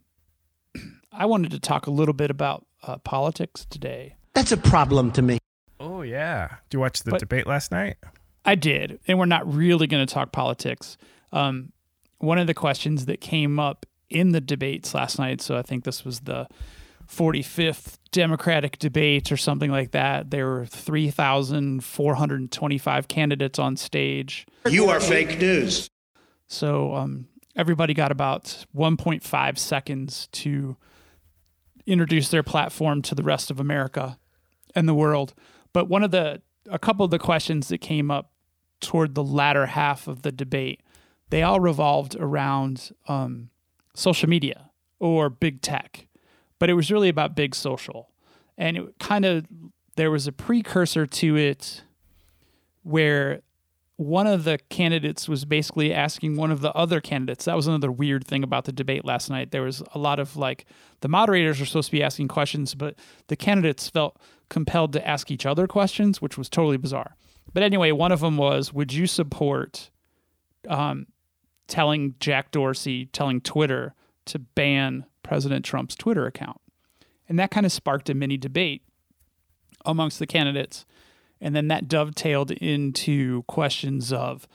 <clears throat> I wanted to talk a little bit about uh, politics today. That's a problem to me. Oh, yeah. Did you watch the But- debate last night? I did, and we're not really going to talk politics. Um, one of the questions that came up in the debates last night, so I think this was the 45th Democratic debate or something like that. There were 3,425 candidates on stage. You are fake news. So um, everybody got about 1.5 seconds to introduce their platform to the rest of America and the world. But one of the, a couple of the questions that came up toward the latter half of the debate, they all revolved around um, social media or big tech, but it was really about big social. And it kind of, there was a precursor to it where one of the candidates was basically asking one of the other candidates. That was another weird thing about the debate last night. There was a lot of like the moderators are supposed to be asking questions, but the candidates felt compelled to ask each other questions, which was totally bizarre. But anyway, one of them was, "Would you support um, telling Jack Dorsey, telling Twitter to ban President Trump's Twitter account?" And that kind of sparked a mini debate amongst the candidates. And then that dovetailed into questions of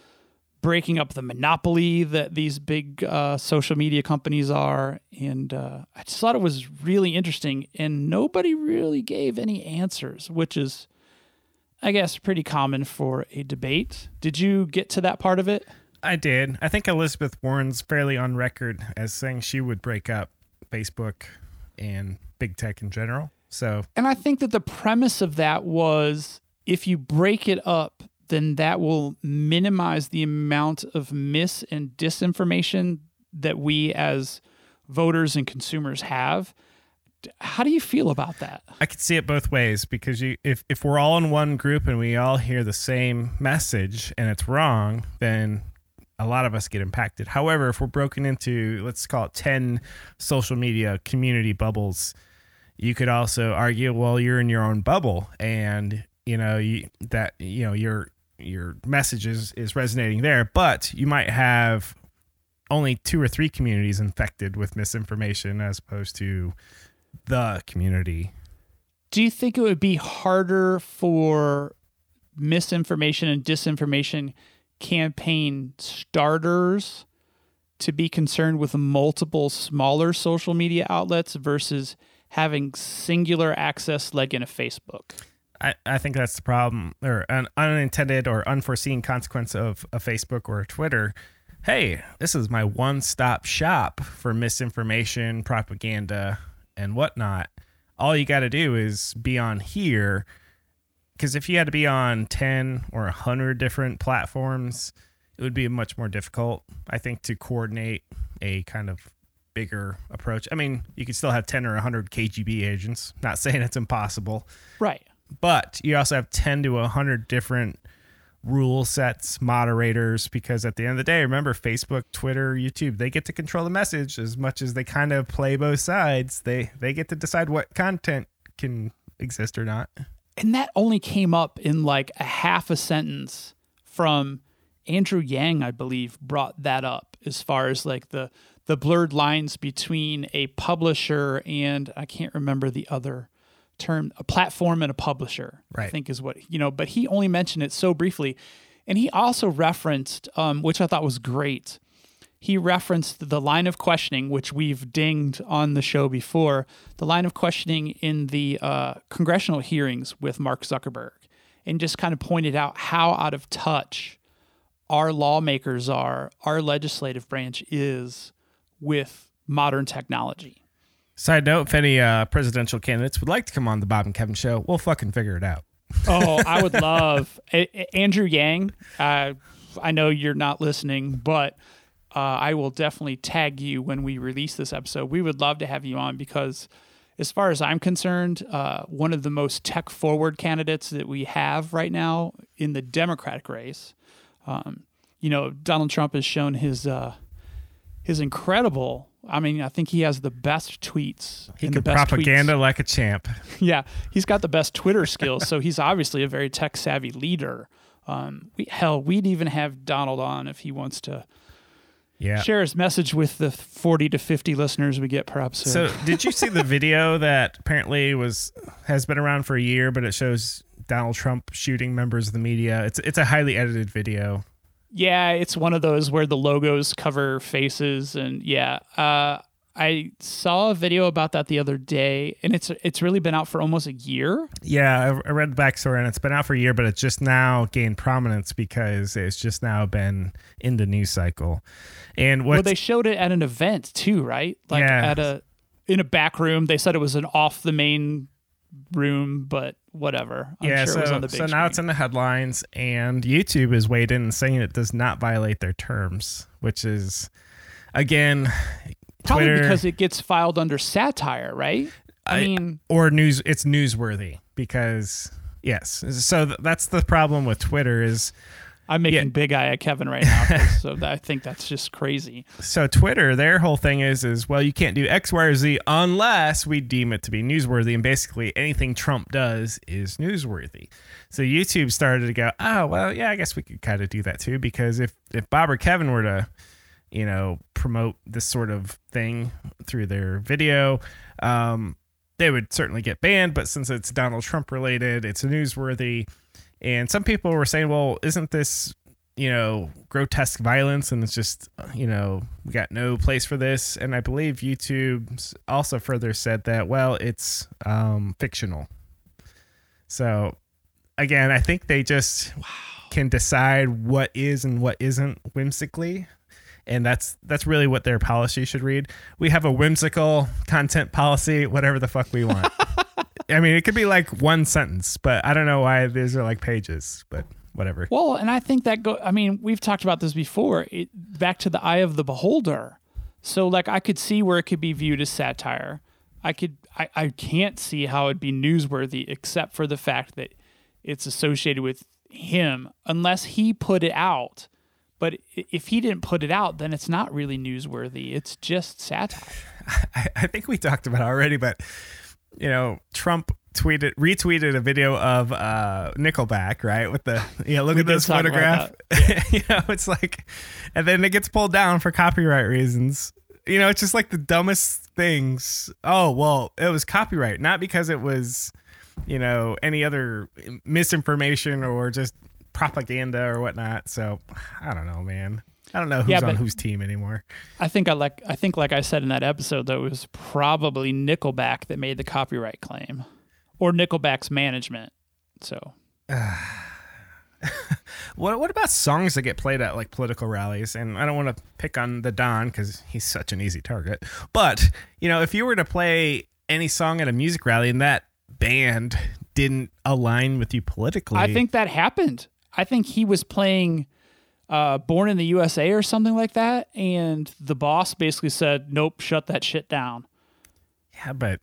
breaking up the monopoly that these big uh, social media companies are. And uh, I just thought it was really interesting. And nobody really gave any answers, which is, I guess, pretty common for a debate. Did you get to that part of it? I did. I think Elizabeth Warren's fairly on record as saying she would break up Facebook and big tech in general. So, And I think that the premise of that was if you break it up, then that will minimize the amount of mis and disinformation that we as voters and consumers have. How do you feel about that? I could see it both ways because you if if we're all in one group and we all hear the same message and it's wrong, then a lot of us get impacted. However, if we're broken into let's call it 10 social media community bubbles, you could also argue well you're in your own bubble and you know you, that you know your your message is, is resonating there, but you might have only two or three communities infected with misinformation as opposed to the community. Do you think it would be harder for misinformation and disinformation campaign starters to be concerned with multiple smaller social media outlets versus having singular access like in a Facebook? I, I think that's the problem or an unintended or unforeseen consequence of a Facebook or a Twitter. Hey, this is my one stop shop for misinformation, propaganda, and whatnot. All you got to do is be on here. Because if you had to be on 10 or 100 different platforms, it would be much more difficult, I think, to coordinate a kind of bigger approach. I mean, you could still have 10 or 100 KGB agents. Not <laughs> saying it's impossible Right. but you also have 10 to 100 different rule sets moderators because at the end of the day remember facebook twitter youtube they get to control the message as much as they kind of play both sides they they get to decide what content can exist or not And that only came up in like a half a sentence from Andrew Yang, I believe, brought that up as far as like the the blurred lines between a publisher and I can't remember the other term, a platform and a publisher. I think is what you know, but he only mentioned it so briefly. And he also referenced, um, which I thought was great. He referenced the line of questioning, which we've dinged on the show before, the line of questioning in the uh, congressional hearings with Mark Zuckerberg, and just kind of pointed out how out of touch our lawmakers are, our legislative branch is with modern technology. side note if any uh, presidential candidates would like to come on the bob and kevin show we'll fucking figure it out Oh, I <laughs> would love A- A- Andrew Yang. Uh, I know you're not listening, but uh, I will definitely tag you when we release this episode. We would love to have you on because, as far as I'm concerned, uh, one of the most tech forward candidates that we have right now in the Democratic race. Um, you know, Donald Trump has shown his uh, his incredible. I mean, I think he has the best tweets. he could best tweets- propaganda like a champ <laughs> yeah, he's got the best Twitter skills, so he's obviously a very tech savvy leader. Um, we, hell, we'd even have Donald on if he wants to yeah share his message with the forty to fifty listeners we get per episode. So, did you see the video that apparently was has been around for a year, but it shows Donald Trump shooting members of the media? It's it's a highly edited video. Yeah, it's one of those where the logos cover faces, and yeah, uh, I saw a video about that the other day, and it's it's really been out for almost a year. Yeah, I, read the backstory, and it's been out for a year, but it's just now gained prominence because it's just now been in the news cycle. And what Well, they showed it at an event too, right? Like Yeah. at a in a back room. They said it was an off the main room, but whatever. I'm yeah, sure so, it was on the big so now it's in the headlines, and YouTube is weighed in and saying it does not violate their terms, which is again probably Twitter because it gets filed under satire, right? I, I- mean, or news. It's newsworthy because yes. So th- that's the problem with Twitter is I'm making yeah. big eye at Kevin right now, so that, I think that's just crazy. <laughs> so Twitter, their whole thing is is well, you can't do X, Y, or Z unless we deem it to be newsworthy, and basically anything Trump does is newsworthy. So YouTube started to go, oh well, yeah, I guess we could kind of do that too, because if if Bob or Kevin were to, you know, promote this sort of thing through their video, um, they would certainly get banned. But since it's Donald Trump related, it's newsworthy. And some people were saying, well, isn't this, you know, grotesque violence? And it's just, you know, we got no place for this. And I believe YouTube also further said that, well, it's um, fictional. So again, I think they just can decide what is and what isn't whimsically. And that's that's really what their policy should read. We have a whimsical content policy, whatever the fuck we want. <laughs> I mean, it could be like one sentence, but I don't know why these are like pages, but whatever. Well, and I think that go. I mean, we've talked about this before. It, back to the eye of the beholder. So, like, I could see where it could be viewed as satire. I could. I, I can't see how it'd be newsworthy, except for the fact that it's associated with him, unless he put it out. But if he didn't put it out, then it's not really newsworthy. It's just satire. <laughs> I, I think we talked about it already, but you know, Trump tweeted retweeted a video of uh Nickelback, right? With the <laughs> yeah, look We at this photograph. <laughs> you know, it's like and then it gets pulled down for copyright reasons. You know, it's just like the dumbest things. Oh, well, it was copyright, not because it was, you know, any other misinformation or just propaganda or whatnot. So I don't know, man. I don't know who's Yeah, on whose team anymore. I think I like. I think, like I said in that episode, that it was probably Nickelback that made the copyright claim, or Nickelback's management. So <sighs> What what about songs that get played at like political rallies? And I don't want to pick on the Don because he's such an easy target. But you know, if you were to play any song at a music rally and that band didn't align with you politically, I think that happened. I think he was playing uh, "Born in the USA" or something like that, and the boss basically said, "Nope, shut that shit down." yeah, but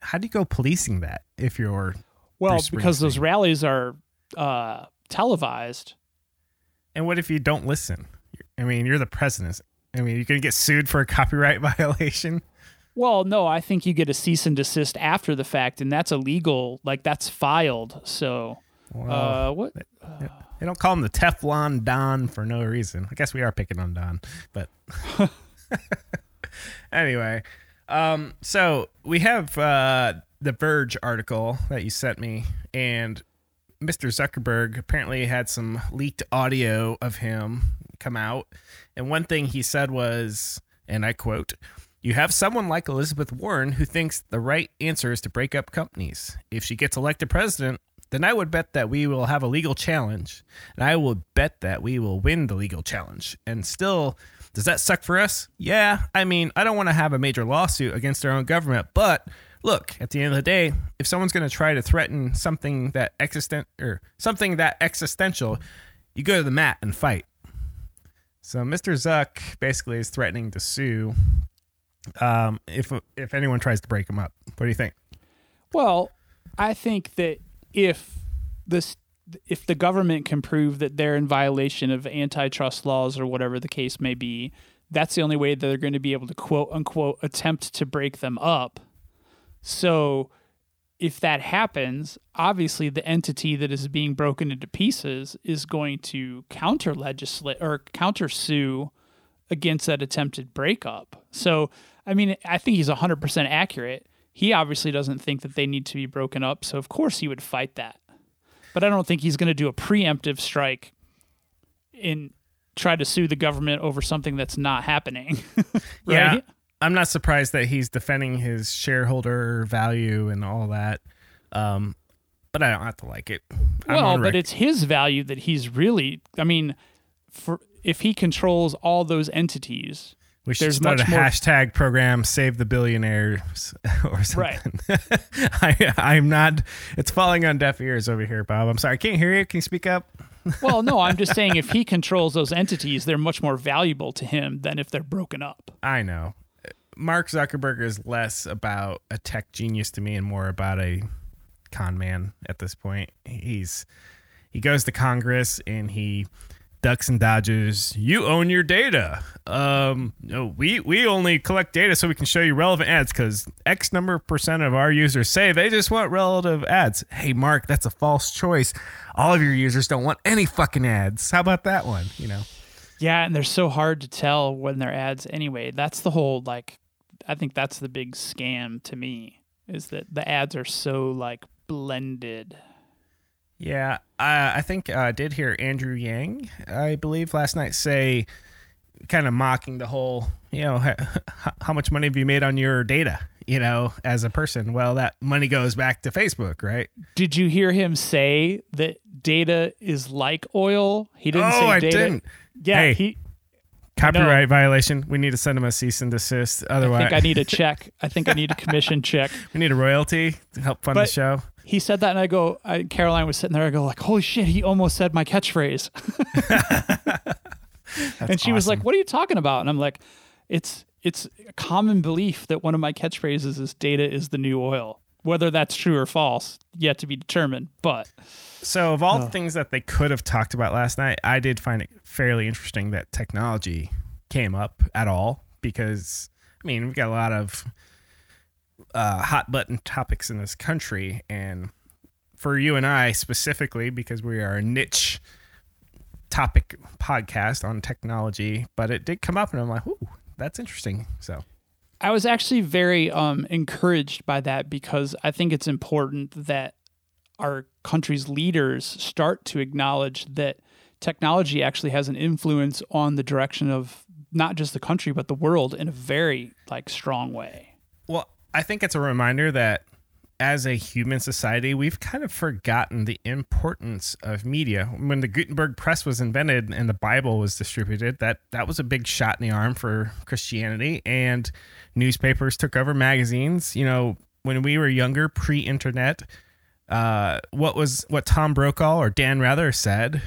how do you go policing that if you're Well, because those rallies are uh, televised. and what if you don't listen? I mean, you're the president. I mean, you're gonna get sued for a copyright <laughs> violation. Well, no, I think you get a cease and desist after the fact, and that's illegal. Like that's filed. So, uh, what? They don't call him the Teflon Don for no reason. I guess we are picking on Don, but <laughs> anyway. Um, so we have uh, the Verge article that you sent me, and Mr. Zuckerberg apparently had some leaked audio of him come out, and one thing he said was, and I quote. You have someone like Elizabeth Warren who thinks the right answer is to break up companies. If she gets elected president, then I would bet that we will have a legal challenge. And I will bet that we will win the legal challenge. And still, does that suck for us? Yeah. I mean, I don't want to have a major lawsuit against our own government, but look, at the end of the day, if someone's going to try to threaten something that existent or something that existential, you go to the mat and fight. So Mr. Zuck basically is threatening to sue um, if if anyone tries to break him up. What do you think? Well, I think that if this if the government can prove that they're in violation of antitrust laws or whatever the case may be, that's the only way that they're going to be able to quote unquote attempt to break them up. So if that happens, obviously the entity that is being broken into pieces is going to counter legislate or counter sue against that attempted breakup. So, I mean, I think he's 100% accurate. He obviously doesn't think that they need to be broken up, so of course he would fight that. But I don't think he's going to do a preemptive strike in try to sue the government over something that's not happening. <laughs> Yeah. I'm not surprised that he's defending his shareholder value and all that. Um, but I don't have to like it. I'm Well, but it's his value that he's really. I mean, for if he controls all those entities, we should there's start much a more- hashtag program save the billionaires <laughs> or Right. something. <laughs> I, I'm not. It's falling on deaf ears over here, Bob. I'm sorry. I can't hear you. Can you speak up? <laughs> well, no, I'm just saying if he controls those entities, they're much more valuable to him than if they're broken up. I know. Mark Zuckerberg is less about a tech genius to me and more about a con man at this point. He's he goes to Congress and he ducks and dodges. You own your data. Um, no, we we only collect data so we can show you relevant ads because X number percent of our users say they just want relative ads. Hey, Mark, that's a false choice. All of your users don't want any fucking ads. How about that one? You know. Yeah, and they're so hard to tell when they're ads anyway. That's the whole like I think that's the big scam to me is that the ads are so like blended. Yeah, I, I think uh, I did hear Andrew Yang, I believe, last night say, kind of mocking the whole, you know, how, how much money have you made on your data, you know, as a person? Well, that money goes back to Facebook, right? Did you hear him say that data is like oil? He didn't oh, say I data. didn't. Yeah, Hey, he Copyright violation. We need to send him a cease and desist. Otherwise, I think I need a <laughs> check. I think I need a commission check. we need a royalty to help fund the show. He said that, and I go. I, Caroline was sitting there. I go like, "Holy shit!" He almost said my catchphrase. <laughs> and she was like, "What are you talking about?" And I'm like, "It's it's a common belief that one of my catchphrases is data is the new oil. Whether that's true or false, yet to be determined. But So, of all Oh. the things that they could have talked about last night, I did find it fairly interesting that technology came up at all because, I mean, we've got a lot of uh, hot button topics in this country. And for you and I specifically, because we are a niche topic podcast on technology, but it did come up and I'm like, ooh, that's interesting. So, I was actually very um, encouraged by that because I think it's important that our country's leaders start to acknowledge that technology actually has an influence on the direction of not just the country but the world in a very like strong way. Well, I think it's a reminder that as a human society, we've kind of forgotten the importance of media. When the Gutenberg press was invented and the Bible was distributed, that that was a big shot in the arm for Christianity and newspapers took over magazines. You know, when we were younger, pre-internet, uh, what was what Tom Brokaw or Dan Rather said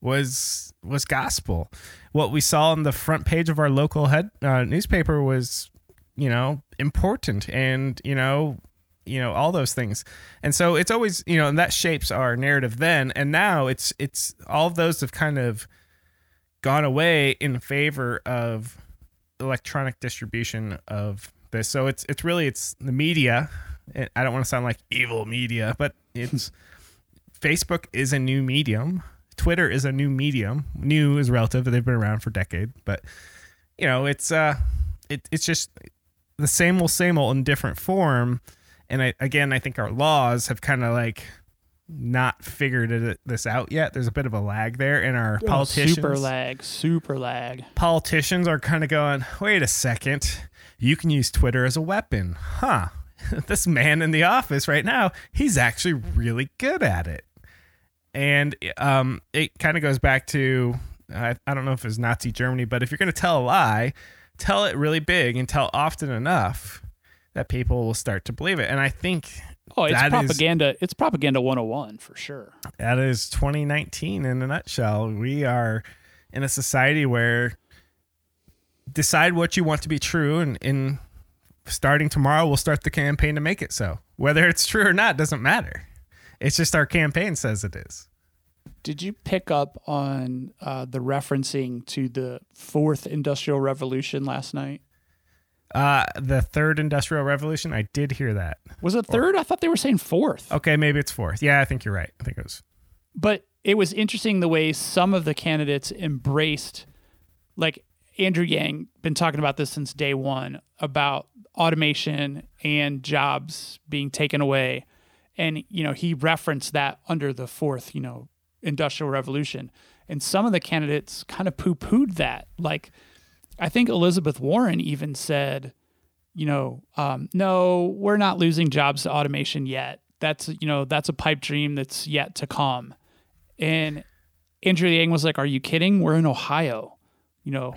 was was gospel. What we saw on the front page of our local head uh, newspaper was, you know, important, and you know, you know all those things. And so it's always you know, and that shapes our narrative then, and now it's it's all those have kind of gone away in favor of electronic distribution of this. So it's it's really it's the media. I don't want to sound like evil media, but it's <laughs> Facebook is a new medium. Twitter is a new medium. New is relative; they've been around for decades, but you know, it's uh, it, it's just the same old, same old in different form. And I, again, I think our laws have kind of like not figured it, this out yet. There's a bit of a lag there, and our politicians, super lag, super lag. politicians are kind of going, wait a second, you can use Twitter as a weapon. Huh. <laughs> this man in the office right now, he's actually really good at it. And um, it kind of goes back to, I, I don't know if it's Nazi Germany, but if you're going to tell a lie, tell it really big and tell often enough that people will start to believe it. And I think Oh, it's That is- propaganda. it's propaganda 101 for sure. that is 2019 in a nutshell. We are in a society where decide what you want to be true, and in starting tomorrow, we'll start the campaign to make it so. Whether it's true or not doesn't matter. It's just our campaign says it is. Did you pick up on uh, the referencing to the fourth industrial revolution last night? Uh, the third industrial revolution, I did hear that. Was it third? I thought they were saying fourth. Okay, maybe it's fourth. Yeah, I think you're right. I think it was. But it was interesting the way some of the candidates embraced, like Andrew Yang, been talking about this since day one about automation and jobs being taken away. And, you know, he referenced that under the fourth, you know, industrial revolution. And some of the candidates kind of poo pooed that. Like, I think Elizabeth Warren even said, you know, um, no, we're not losing jobs to automation yet. That's, you know, that's a pipe dream that's yet to come. And Andrew Yang was like, are you kidding? We're in Ohio. You know,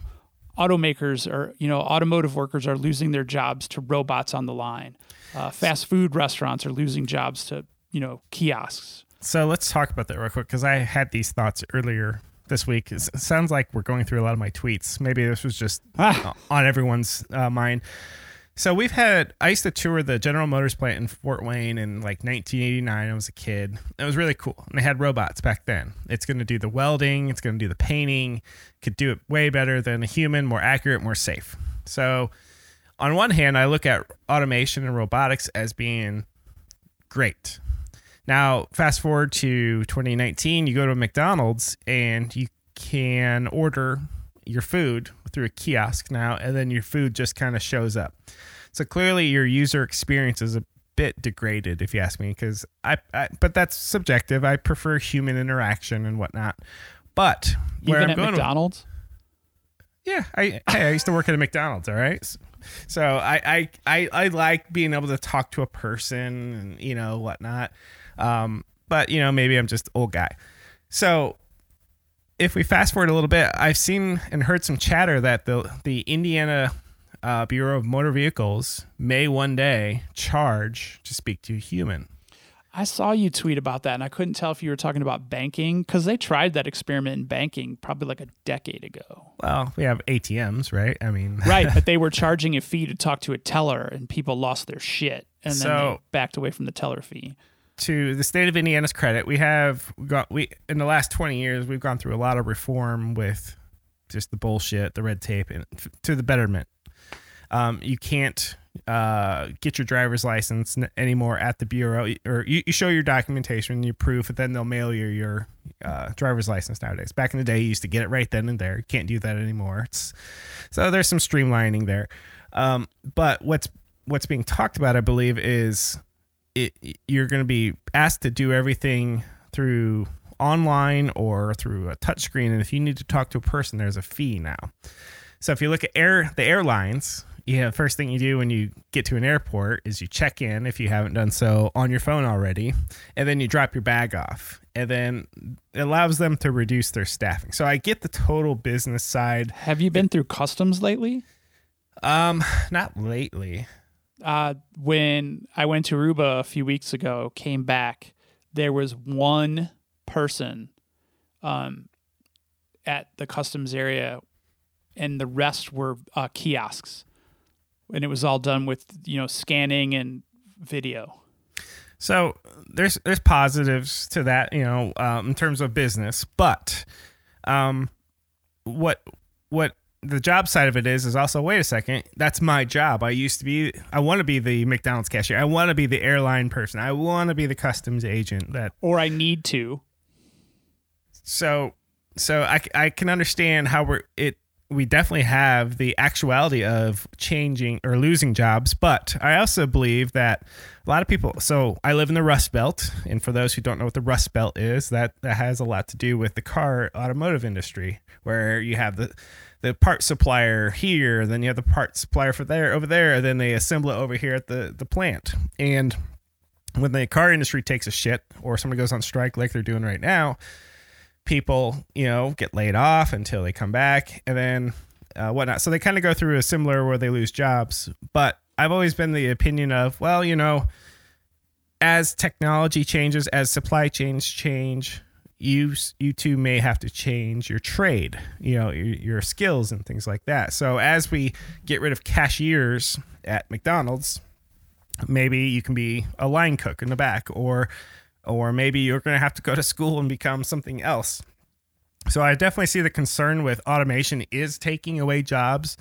automakers or, you know, automotive workers are losing their jobs to robots on the line. Uh, fast food restaurants are losing jobs to, you know, kiosks. So let's talk about that real quick because I had these thoughts earlier this week. It sounds like we're going through a lot of my tweets. Maybe this was just <laughs> Ah. on everyone's uh, mind. So we've had. I used to tour the General Motors plant in Fort Wayne in like 1989. I was a kid. It was really cool. And they had robots back then. It's going to do the welding. It's going to do the painting. Could do it way better than a human. More accurate. More safe. So on one hand, I look at automation and robotics as being great. Now, fast forward to 2019, you go to a McDonald's and you can order your food through a kiosk now, and then your food just kind of shows up. So clearly, your user experience is a bit degraded, if you ask me, because I, I, but that's subjective. I prefer human interaction and whatnot. But where Even I'm at going, McDonald's. yeah, I hey, I used to work at a McDonald's. All right, so I I I, I like being able to talk to a person and you know whatnot. Um, but you know maybe I'm just old guy. So if we fast forward a little bit, I've seen and heard some chatter that the the Indiana uh, Bureau of Motor Vehicles may one day charge to speak to a human. I saw you tweet about that, and I couldn't tell if you were talking about banking because they tried that experiment in banking probably like a decade ago. Well, we have ATMs, right? I mean, Right, but <laughs> they were charging a fee to talk to a teller, and people lost their shit, and then they backed away from the teller fee. To the state of Indiana's credit, we have got we in the last 20 years we've gone through a lot of reform with just the bullshit, the red tape, and to the betterment. Um, you can't uh, get your driver's license anymore at the bureau, or you, you show your documentation, you proof, and then they'll mail you your uh, driver's license nowadays. Back in the day, you used to get it right then and there. You can't do that anymore. It's, so there's some streamlining there. Um, but what's what's being talked about, I believe, is it, you're going to be asked to do everything through online or through a touchscreen. And if you need to talk to a person, there's a fee now. So if you look at air the airlines, you have first thing you do when you get to an airport is you check in if you haven't done so on your phone already, and then you drop your bag off. And then it allows them to reduce their staffing. So I get the total business side. Have you been through customs lately? Um, not lately. Uh, when I went to Aruba a few weeks ago, came back, there was one person um, at the customs area, and the rest were uh, kiosks, and it was all done with you know scanning and video. So there's there's positives to that, you know, um, in terms of business, but um, what what the job side of it is is also wait a second, that's my job. I used to be, I want to be the McDonald's cashier. I want to be the airline person. I want to be the customs agent. That Or I need to. so so I, I can understand how we're it we definitely have the actuality of changing or losing jobs but i also believe that a lot of people so i live in the rust belt and for those who don't know what the rust belt is that that has a lot to do with the car automotive industry where you have the the part supplier here then you have the part supplier for there over there then they assemble it over here at the the plant. And when the car industry takes a shit or somebody goes on strike like they're doing right now people, you know, get laid off until they come back and then uh, whatnot. So they kind of go through a similar where they lose jobs. But I've always been the opinion of, well, you know, as technology changes, as supply chains change, you you too may have to change your trade, you know, your, your skills and things like that. So as we get rid of cashiers at McDonald's, maybe you can be a line cook in the back or or maybe you're going to have to go to school and become something else. So I definitely see the concern with automation is taking away jobs,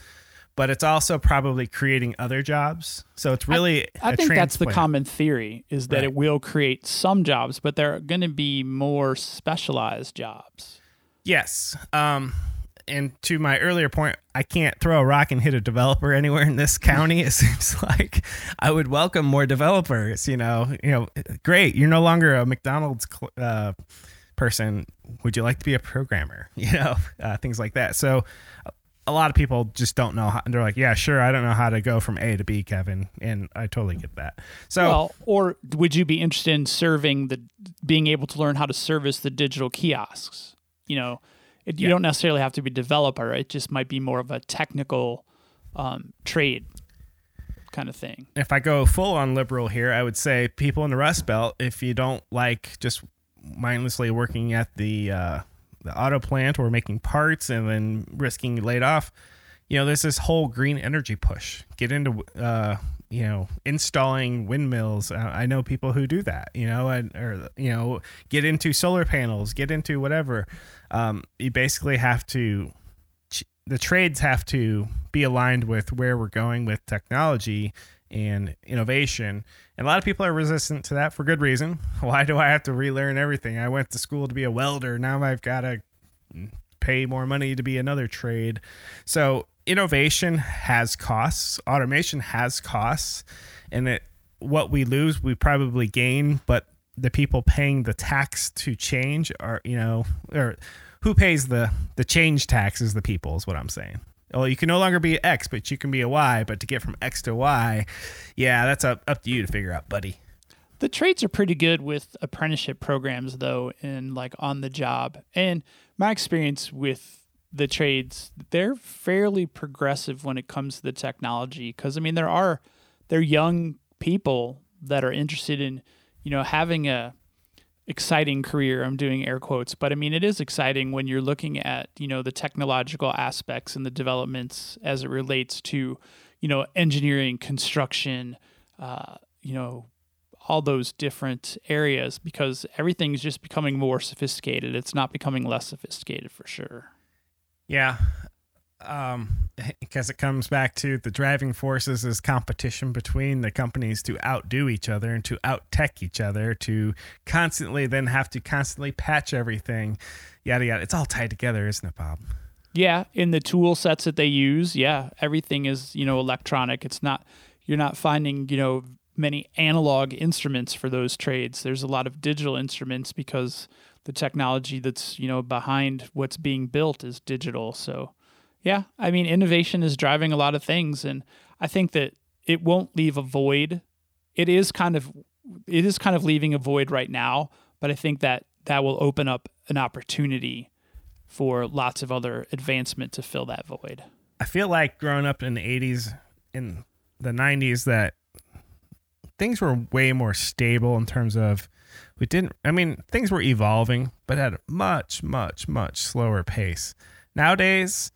but it's also probably creating other jobs. So it's really I think that's the common theory is that Right. it will create some jobs, but there are going to be more specialized jobs. Yes. Um, and to my earlier point, I can't throw a rock and hit a developer anywhere in this county. <laughs> It seems like I would welcome more developers. You know, you know, great. You're no longer a McDonald's uh, person, would you like to be a programmer? <laughs> You know, uh, things like that. So a lot of people just don't know how they're like, yeah, sure, I don't know how to go from A to B, Kevin, and I totally get that. So well, or would you be interested in serving the being able to learn how to service the digital kiosks? You know, it, you Yeah. don't necessarily have to be a developer. It just might be more of a technical um, trade kind of thing. if I go full on liberal here, I would say people in the Rust Belt, if you don't like just mindlessly working at the uh, the auto plant or making parts and then risking laid off, you know, there's this whole green energy push. Get into uh, you know installing windmills. Uh, I know people who do that. You know, and or you know get into solar panels, get into whatever. Um, you basically have to the trades have to be aligned with where we're going with technology and innovation. And a lot of people are resistant to that for good reason. <laughs> Why do I have to relearn everything? I went to school to be a welder. Now I've got to pay more money to be another trade. So innovation has costs. Automation has costs, and it what we lose, we probably gain. But the people paying the tax to change are, you know, or who pays the the change tax is the people, is what I'm saying. Well, you can no longer be X, but you can be a Y. But to get from X to Y, yeah, that's up up to you to figure out, buddy. The trades are pretty good with apprenticeship programs, though, and like on the job. And my experience with the trades, they're fairly progressive when it comes to the technology. Because I mean, there are they're young people that are interested in, you know, having a exciting career. I'm doing air quotes, but I mean, it is exciting when you're looking at, you know, the technological aspects and the developments as it relates to, you know, engineering, construction, uh, you know, all those different areas because everything's just becoming more sophisticated. It's not becoming less sophisticated for sure. Yeah. Um, <laughs> because it comes back to the driving forces is competition between the companies to outdo each other and to out tech each other to constantly then have to constantly patch everything. Yada yada. It's all tied together, isn't it, Bob? Yeah, in the tool sets that they use, yeah, everything is, you know, electronic. It's not you're not finding, you know, many analog instruments for those trades. There's a lot of digital instruments because the technology that's, you know, behind what's being built is digital. So, yeah, I mean, innovation is driving a lot of things and I think that it won't leave a void. It is kind of it is kind of leaving a void right now, but I think that that will open up an opportunity for lots of other advancement to fill that void. I feel like growing up in the 80s, in the 90s, that things were way more stable in terms of we didn't, I mean, things were evolving, but at a much, much, much slower pace. Nowadays,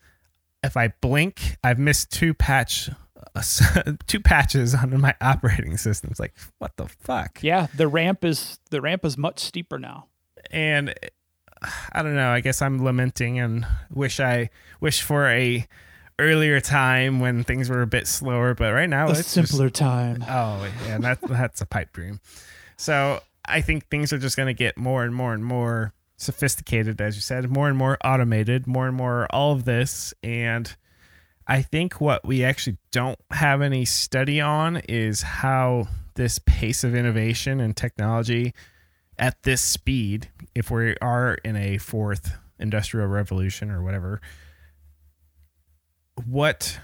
if I blink, I've missed two patch. Uh, <laughs> two patches on my <laughs> operating system. It's like what the fuck? Yeah, the ramp is the ramp is much steeper now. and uh, I don't know. I guess I'm lamenting and wish I wish for a earlier time when things were a bit slower. But right now, a it's just- simpler time. oh, yeah, that that's a pipe dream. So I think things are just going to get more and more and more sophisticated, as you said, more and more automated, more and more all of this. And I think what we actually don't have any study on is how this pace of innovation and technology at this speed, if we are in a fourth industrial revolution or whatever, what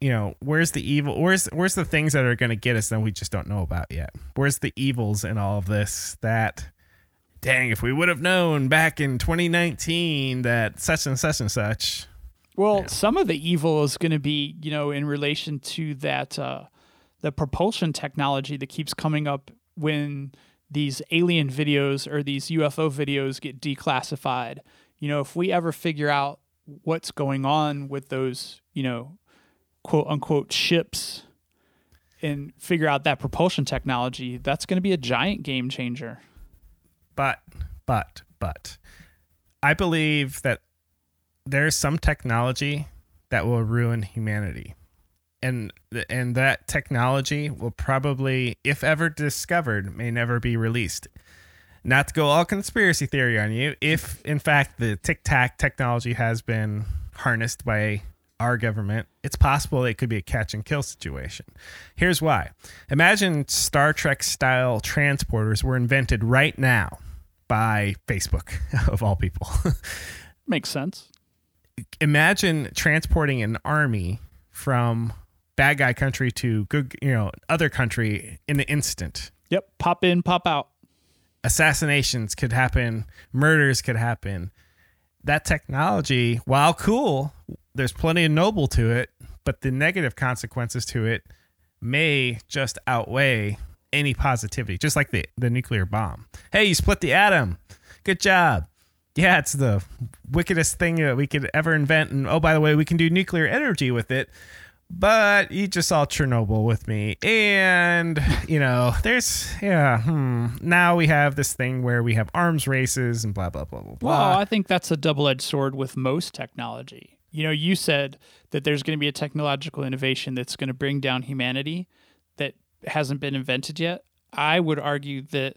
you know, where's the evil? Where's where's the things that are going to get us that we just don't know about yet? Where's the evils in all of this? That, dang, if we would have known back in 2019 that such and such and such. Well, some of the evil is going to be, you know, in relation to that uh, the propulsion technology that keeps coming up when these alien videos or these UFO videos get declassified. You know, if we ever figure out what's going on with those, you know, quote unquote ships and figure out that propulsion technology, that's going to be a giant game changer. But, but, but, I believe that there's some technology that will ruin humanity. And and that technology will probably, if ever discovered, may never be released. Not to go all conspiracy theory on you, if in fact the Tic Tac technology has been harnessed by our government, it's possible it could be a catch and kill situation. Here's why. Imagine Star Trek style transporters were invented right now by Facebook, <laughs> of all people. <laughs> Makes sense. Imagine transporting an army from bad guy country to good, you know, other country in an instant. Yep. Pop in, pop out. Assassinations could happen, murders could happen. That technology, while cool, there's plenty of noble to it, but the negative consequences to it may just outweigh any positivity, just like the, the nuclear bomb. Hey, you split the atom. Good job. Yeah, it's the wickedest thing that we could ever invent. And oh, by the way, we can do nuclear energy with it. But you just saw Chernobyl with me. And, you know, there's, yeah, hmm. Now we have this thing where we have arms races and blah, blah, blah, blah, blah. Well, I think that's a double edged sword with most technology. You know, you said that there's going to be a technological innovation that's going to bring down humanity that hasn't been invented yet. I would argue that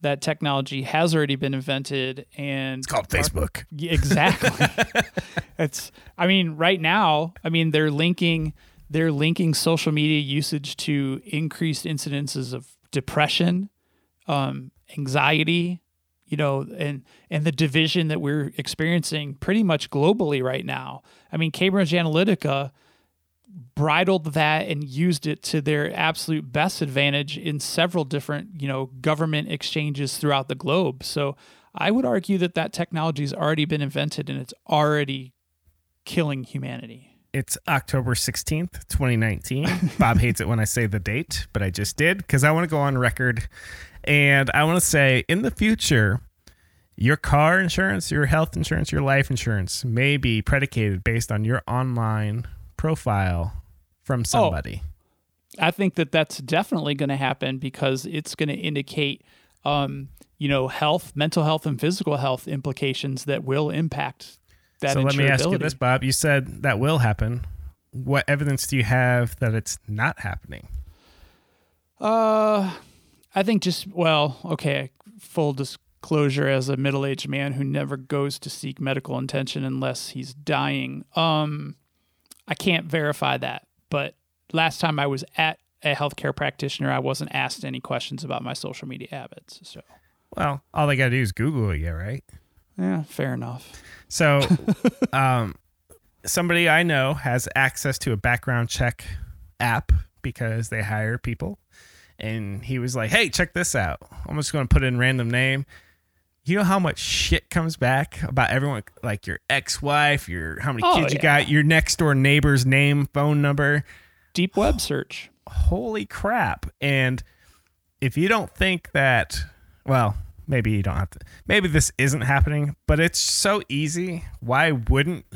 that technology has already been invented and it's called Facebook. <laughs> Yeah, exactly. <laughs> it's I mean, right now, I mean they're linking they're linking social media usage to increased incidences of depression, um, anxiety, you know, and and the division that we're experiencing pretty much globally right now. I mean, Cambridge Analytica bridled that and used it to their absolute best advantage in several different, you know, government exchanges throughout the globe. So I would argue that that technology has already been invented and it's already killing humanity. It's October 16th, 2019. Bob hates it when I say the date, but I just did because I want to go on record and I want to say in the future, your car insurance, your health insurance, your life insurance may be predicated based on your online profile from somebody. Oh, I think that that's definitely going to happen because it's going to indicate, um, you know, health, mental health, and physical health implications that will impact that. So let me ask you this, Bob. You said that will happen. What evidence do you have that it's not happening? Uh, I think just well, okay. Full disclosure, as a middle-aged man who never goes to seek medical attention unless he's dying. Um, I can't verify that, but last time I was at a healthcare practitioner, I wasn't asked any questions about my social media habits. So, well, all they got to do is Google it, yeah, right? Yeah, fair enough. So, <laughs> um, somebody I know has access to a background check app because they hire people. And he was like, hey, check this out. I'm just going to put in random name. You know how much shit comes back about everyone like your ex-wife your how many oh, kids you got your next door neighbor's name phone number? Deep web search. Holy crap. And if you don't think that well maybe you don't have to maybe this isn't happening but it's so easy. Why wouldn't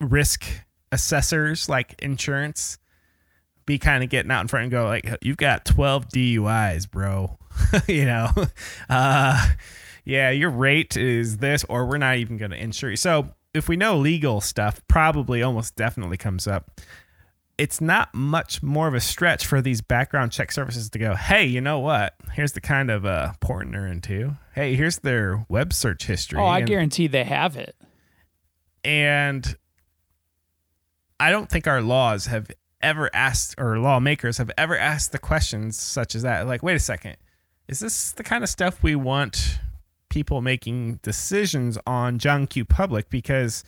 risk assessors like insurance be kind of getting out in front and go like you've got 12 duis bro <laughs> you know <laughs> uh yeah, your rate is this, or we're not even going to insure you. So if we know legal stuff, probably almost definitely comes up. It's not much more of a stretch for these background check services to go, hey, you know what? Here's the kind of uh, porn they're into. Hey, here's their web search history. Oh, I and, guarantee they have it. And I don't think our laws have ever asked, or lawmakers have ever asked the questions such as that. Like, wait a second, is this the kind of stuff we want people making decisions on John Q Public because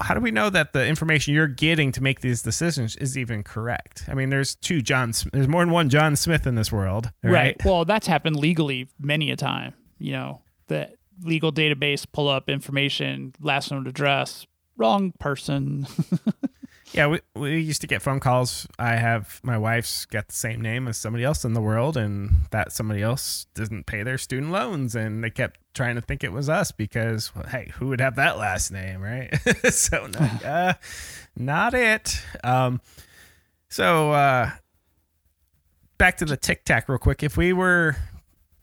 how do we know that the information you're getting to make these decisions is even correct? I mean, there's two John. There's more than one John Smith in this world, right? right. Well, that's happened legally many a time. You know, the legal database pull up information, last known address, wrong person. <laughs> Yeah, we, we used to get phone calls. I have my wife's got the same name as somebody else in the world, and that somebody else doesn't pay their student loans, and they kept trying to think it was us because, well, hey, who would have that last name, right? <laughs> so, <sighs> not, uh, not it. Um, so, uh, back to the Tic Tac real quick. If we were,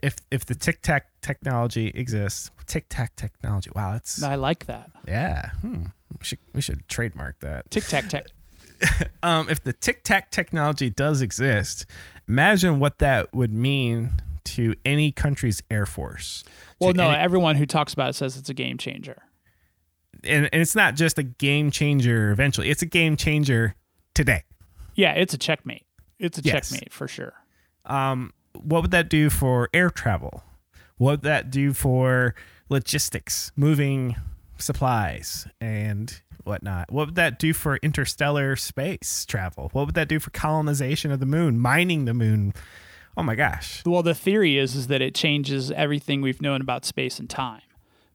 if if the Tic Tac technology exists, Tic Tac technology. Wow, that's I like that. Yeah. Hmm. We should we should trademark that. Tic tac tech. <laughs> um, if the tic tac technology does exist, imagine what that would mean to any country's air force. Well, no, any, everyone who talks about it says it's a game changer. And, and it's not just a game changer eventually, it's a game changer today. Yeah, it's a checkmate. It's a yes. checkmate for sure. Um, what would that do for air travel? What would that do for logistics, moving supplies and whatnot? What would that do for interstellar space travel? What would that do for colonization of the moon, mining the moon? Oh my gosh. Well, the theory is is that it changes everything we've known about space and time.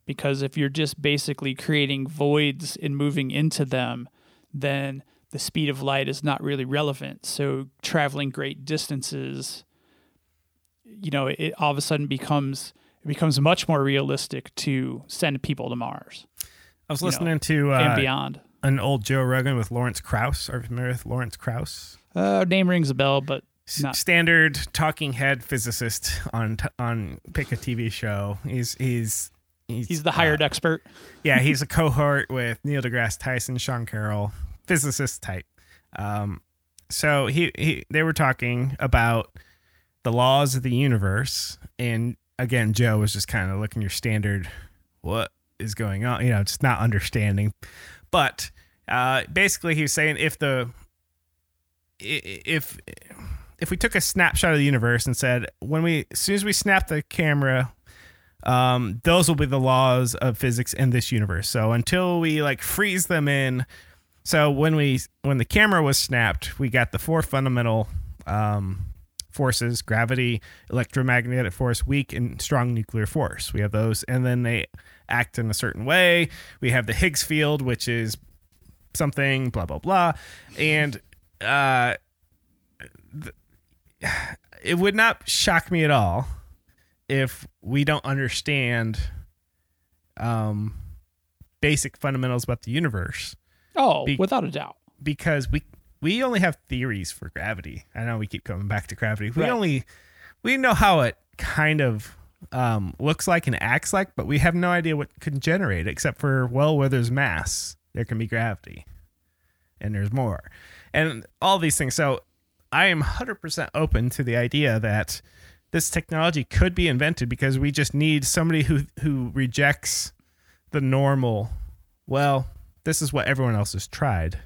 Because if you're just basically creating voids and moving into them, then the speed of light is not really relevant. So traveling great distances, you know, it all of a sudden becomes it becomes much more realistic to send people to Mars I was You know, listening to and uh, beyond. an old Joe Rogan with Lawrence Krauss. Are you familiar with Lawrence Krauss? Uh, name rings a bell, but Not- standard talking head physicist on t- on pick a TV show. He's he's he's, he's the hired uh, expert. yeah, <laughs> he's a cohort with Neil deGrasse Tyson, Sean Carroll, physicist type. Um, so he, he they were talking about the laws of the universe, and again, Joe was just kind of looking your standard, what is going on? You know, just not understanding. But uh, basically, he was saying if the if if we took a snapshot of the universe and said when we as soon as we snap the camera um, those will be the laws of physics in this universe. So until we like freeze them in, so when we when the camera was snapped, we got the four fundamental um, forces: gravity, electromagnetic force, weak and strong nuclear force. We have those, and then they act in a certain way. We have the Higgs field, which is something blah blah blah, and uh, th- <sighs> it would not shock me at all if we don't understand um basic fundamentals about the universe Oh, Be- without a doubt. because we we only have theories for gravity. I know we keep coming back to gravity. We Right. only we know how it kind of um, looks like and acts like, but we have no idea what can generate except for well, where there's mass, there can be gravity, and there's more, and all these things. So I am hundred percent open to the idea that this technology could be invented because we just need somebody who who rejects the normal. Well, this is what everyone else has tried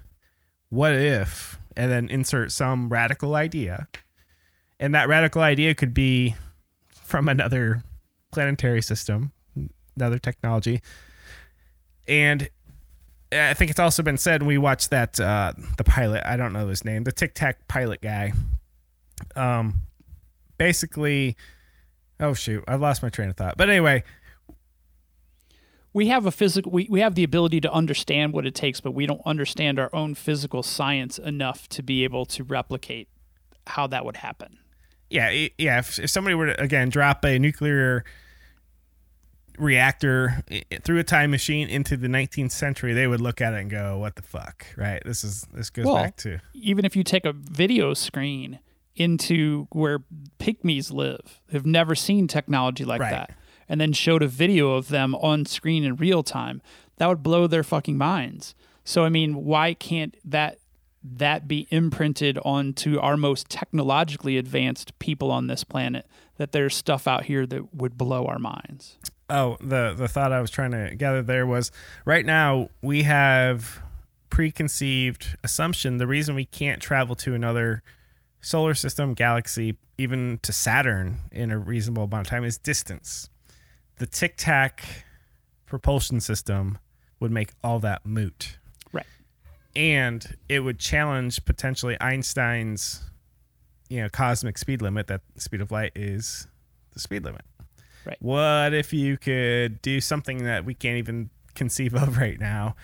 what if and then insert some radical idea. And that radical idea could be from another planetary system another technology. And i think it's also been said we watched that uh the pilot i don't know his name the tic tac pilot guy. Um basically oh shoot i've lost my train of thought. But anyway we have a physical we, we have the ability to understand what it takes but we don't understand our own physical science enough to be able to replicate how that would happen yeah, yeah. If, if somebody were to again drop a nuclear reactor through a time machine into the 19th century, they would look at it and go, "What the fuck?" Right? This is this goes Well, back to even if you take a video screen into where pygmies live have never seen technology like Right. that and then showed a video of them on screen in real time that would blow their fucking minds. So i mean why can't that that be imprinted onto our most technologically advanced people on this planet that there's stuff out here that would blow our minds? Oh the the thought I was trying to gather there was right now we have preconceived assumption the reason we can't travel to another solar system galaxy even to Saturn in a reasonable amount of time is distance the tic tac propulsion system would make all that moot right and it would challenge potentially Einstein's you know cosmic speed limit that speed of light is the speed limit. Right. What if you could do something that we can't even conceive of right now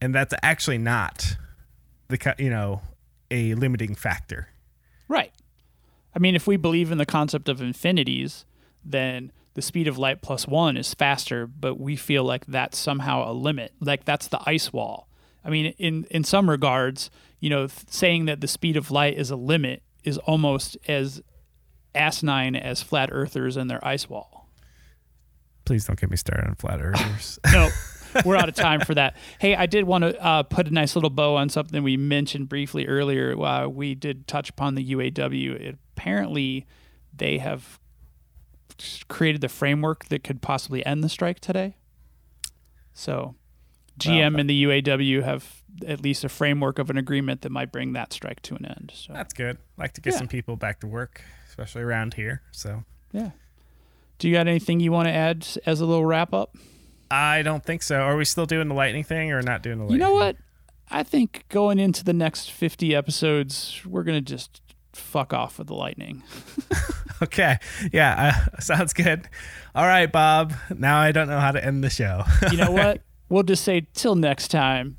and that's actually not the you know a limiting factor. Right. I mean, if we believe in the concept of infinities, then the speed of light plus one is faster, but we feel like that's somehow a limit. Like that's the ice wall. I mean, in, in some regards, you know, th- saying that the speed of light is a limit is almost as asinine as flat earthers and their ice wall. Please don't get me started on flat <laughs> earthers. No, <laughs> we're out of time for that. Hey, I did want to uh, put a nice little bow on something we mentioned briefly earlier. Uh, we did touch upon the UAW. It, apparently, they have created the framework that could possibly end the strike today. So, GM and the UAW have at least a framework of an agreement that might bring that strike to an end. So, that's good. like to get Yeah. some people back to work, especially around here. So yeah. Do you got anything you want to add as a little wrap up? I don't think so. Are we still doing the lightning thing or not doing the lightning? You know what? I think going into the next 50 episodes, we're going to just fuck off with the lightning. <laughs> Okay. Yeah. Uh, <laughs> sounds good. All right, Bob. Now I don't know how to end the show. <laughs> You know what? <laughs> we'll just say till next time.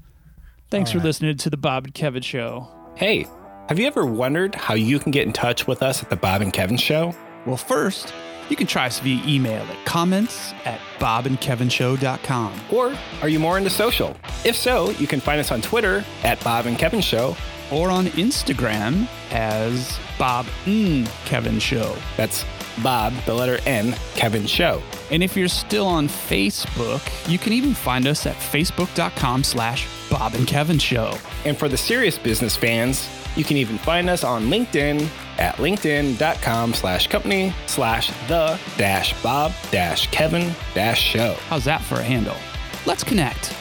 Thanks All for listening to the Bob and Kevin show. Hey, have you ever wondered how you can get in touch with us at the Bob and Kevin Show? Well, first, you can try us via email at comments at bobandkevinshow.com. Or are you more into social? If so, you can find us on Twitter at Bob and Kevin Show. Or on Instagram as Bob N. Kevin Show. That's Bob, the letter N, Kevin Show. And if you're still on Facebook, you can even find us at facebook.com slash Bob and Kevin Show. And for the serious business fans, you can even find us on LinkedIn at linkedin.com slash company slash the dash Bob dash Kevin dash show. How's that for a handle? Let's connect.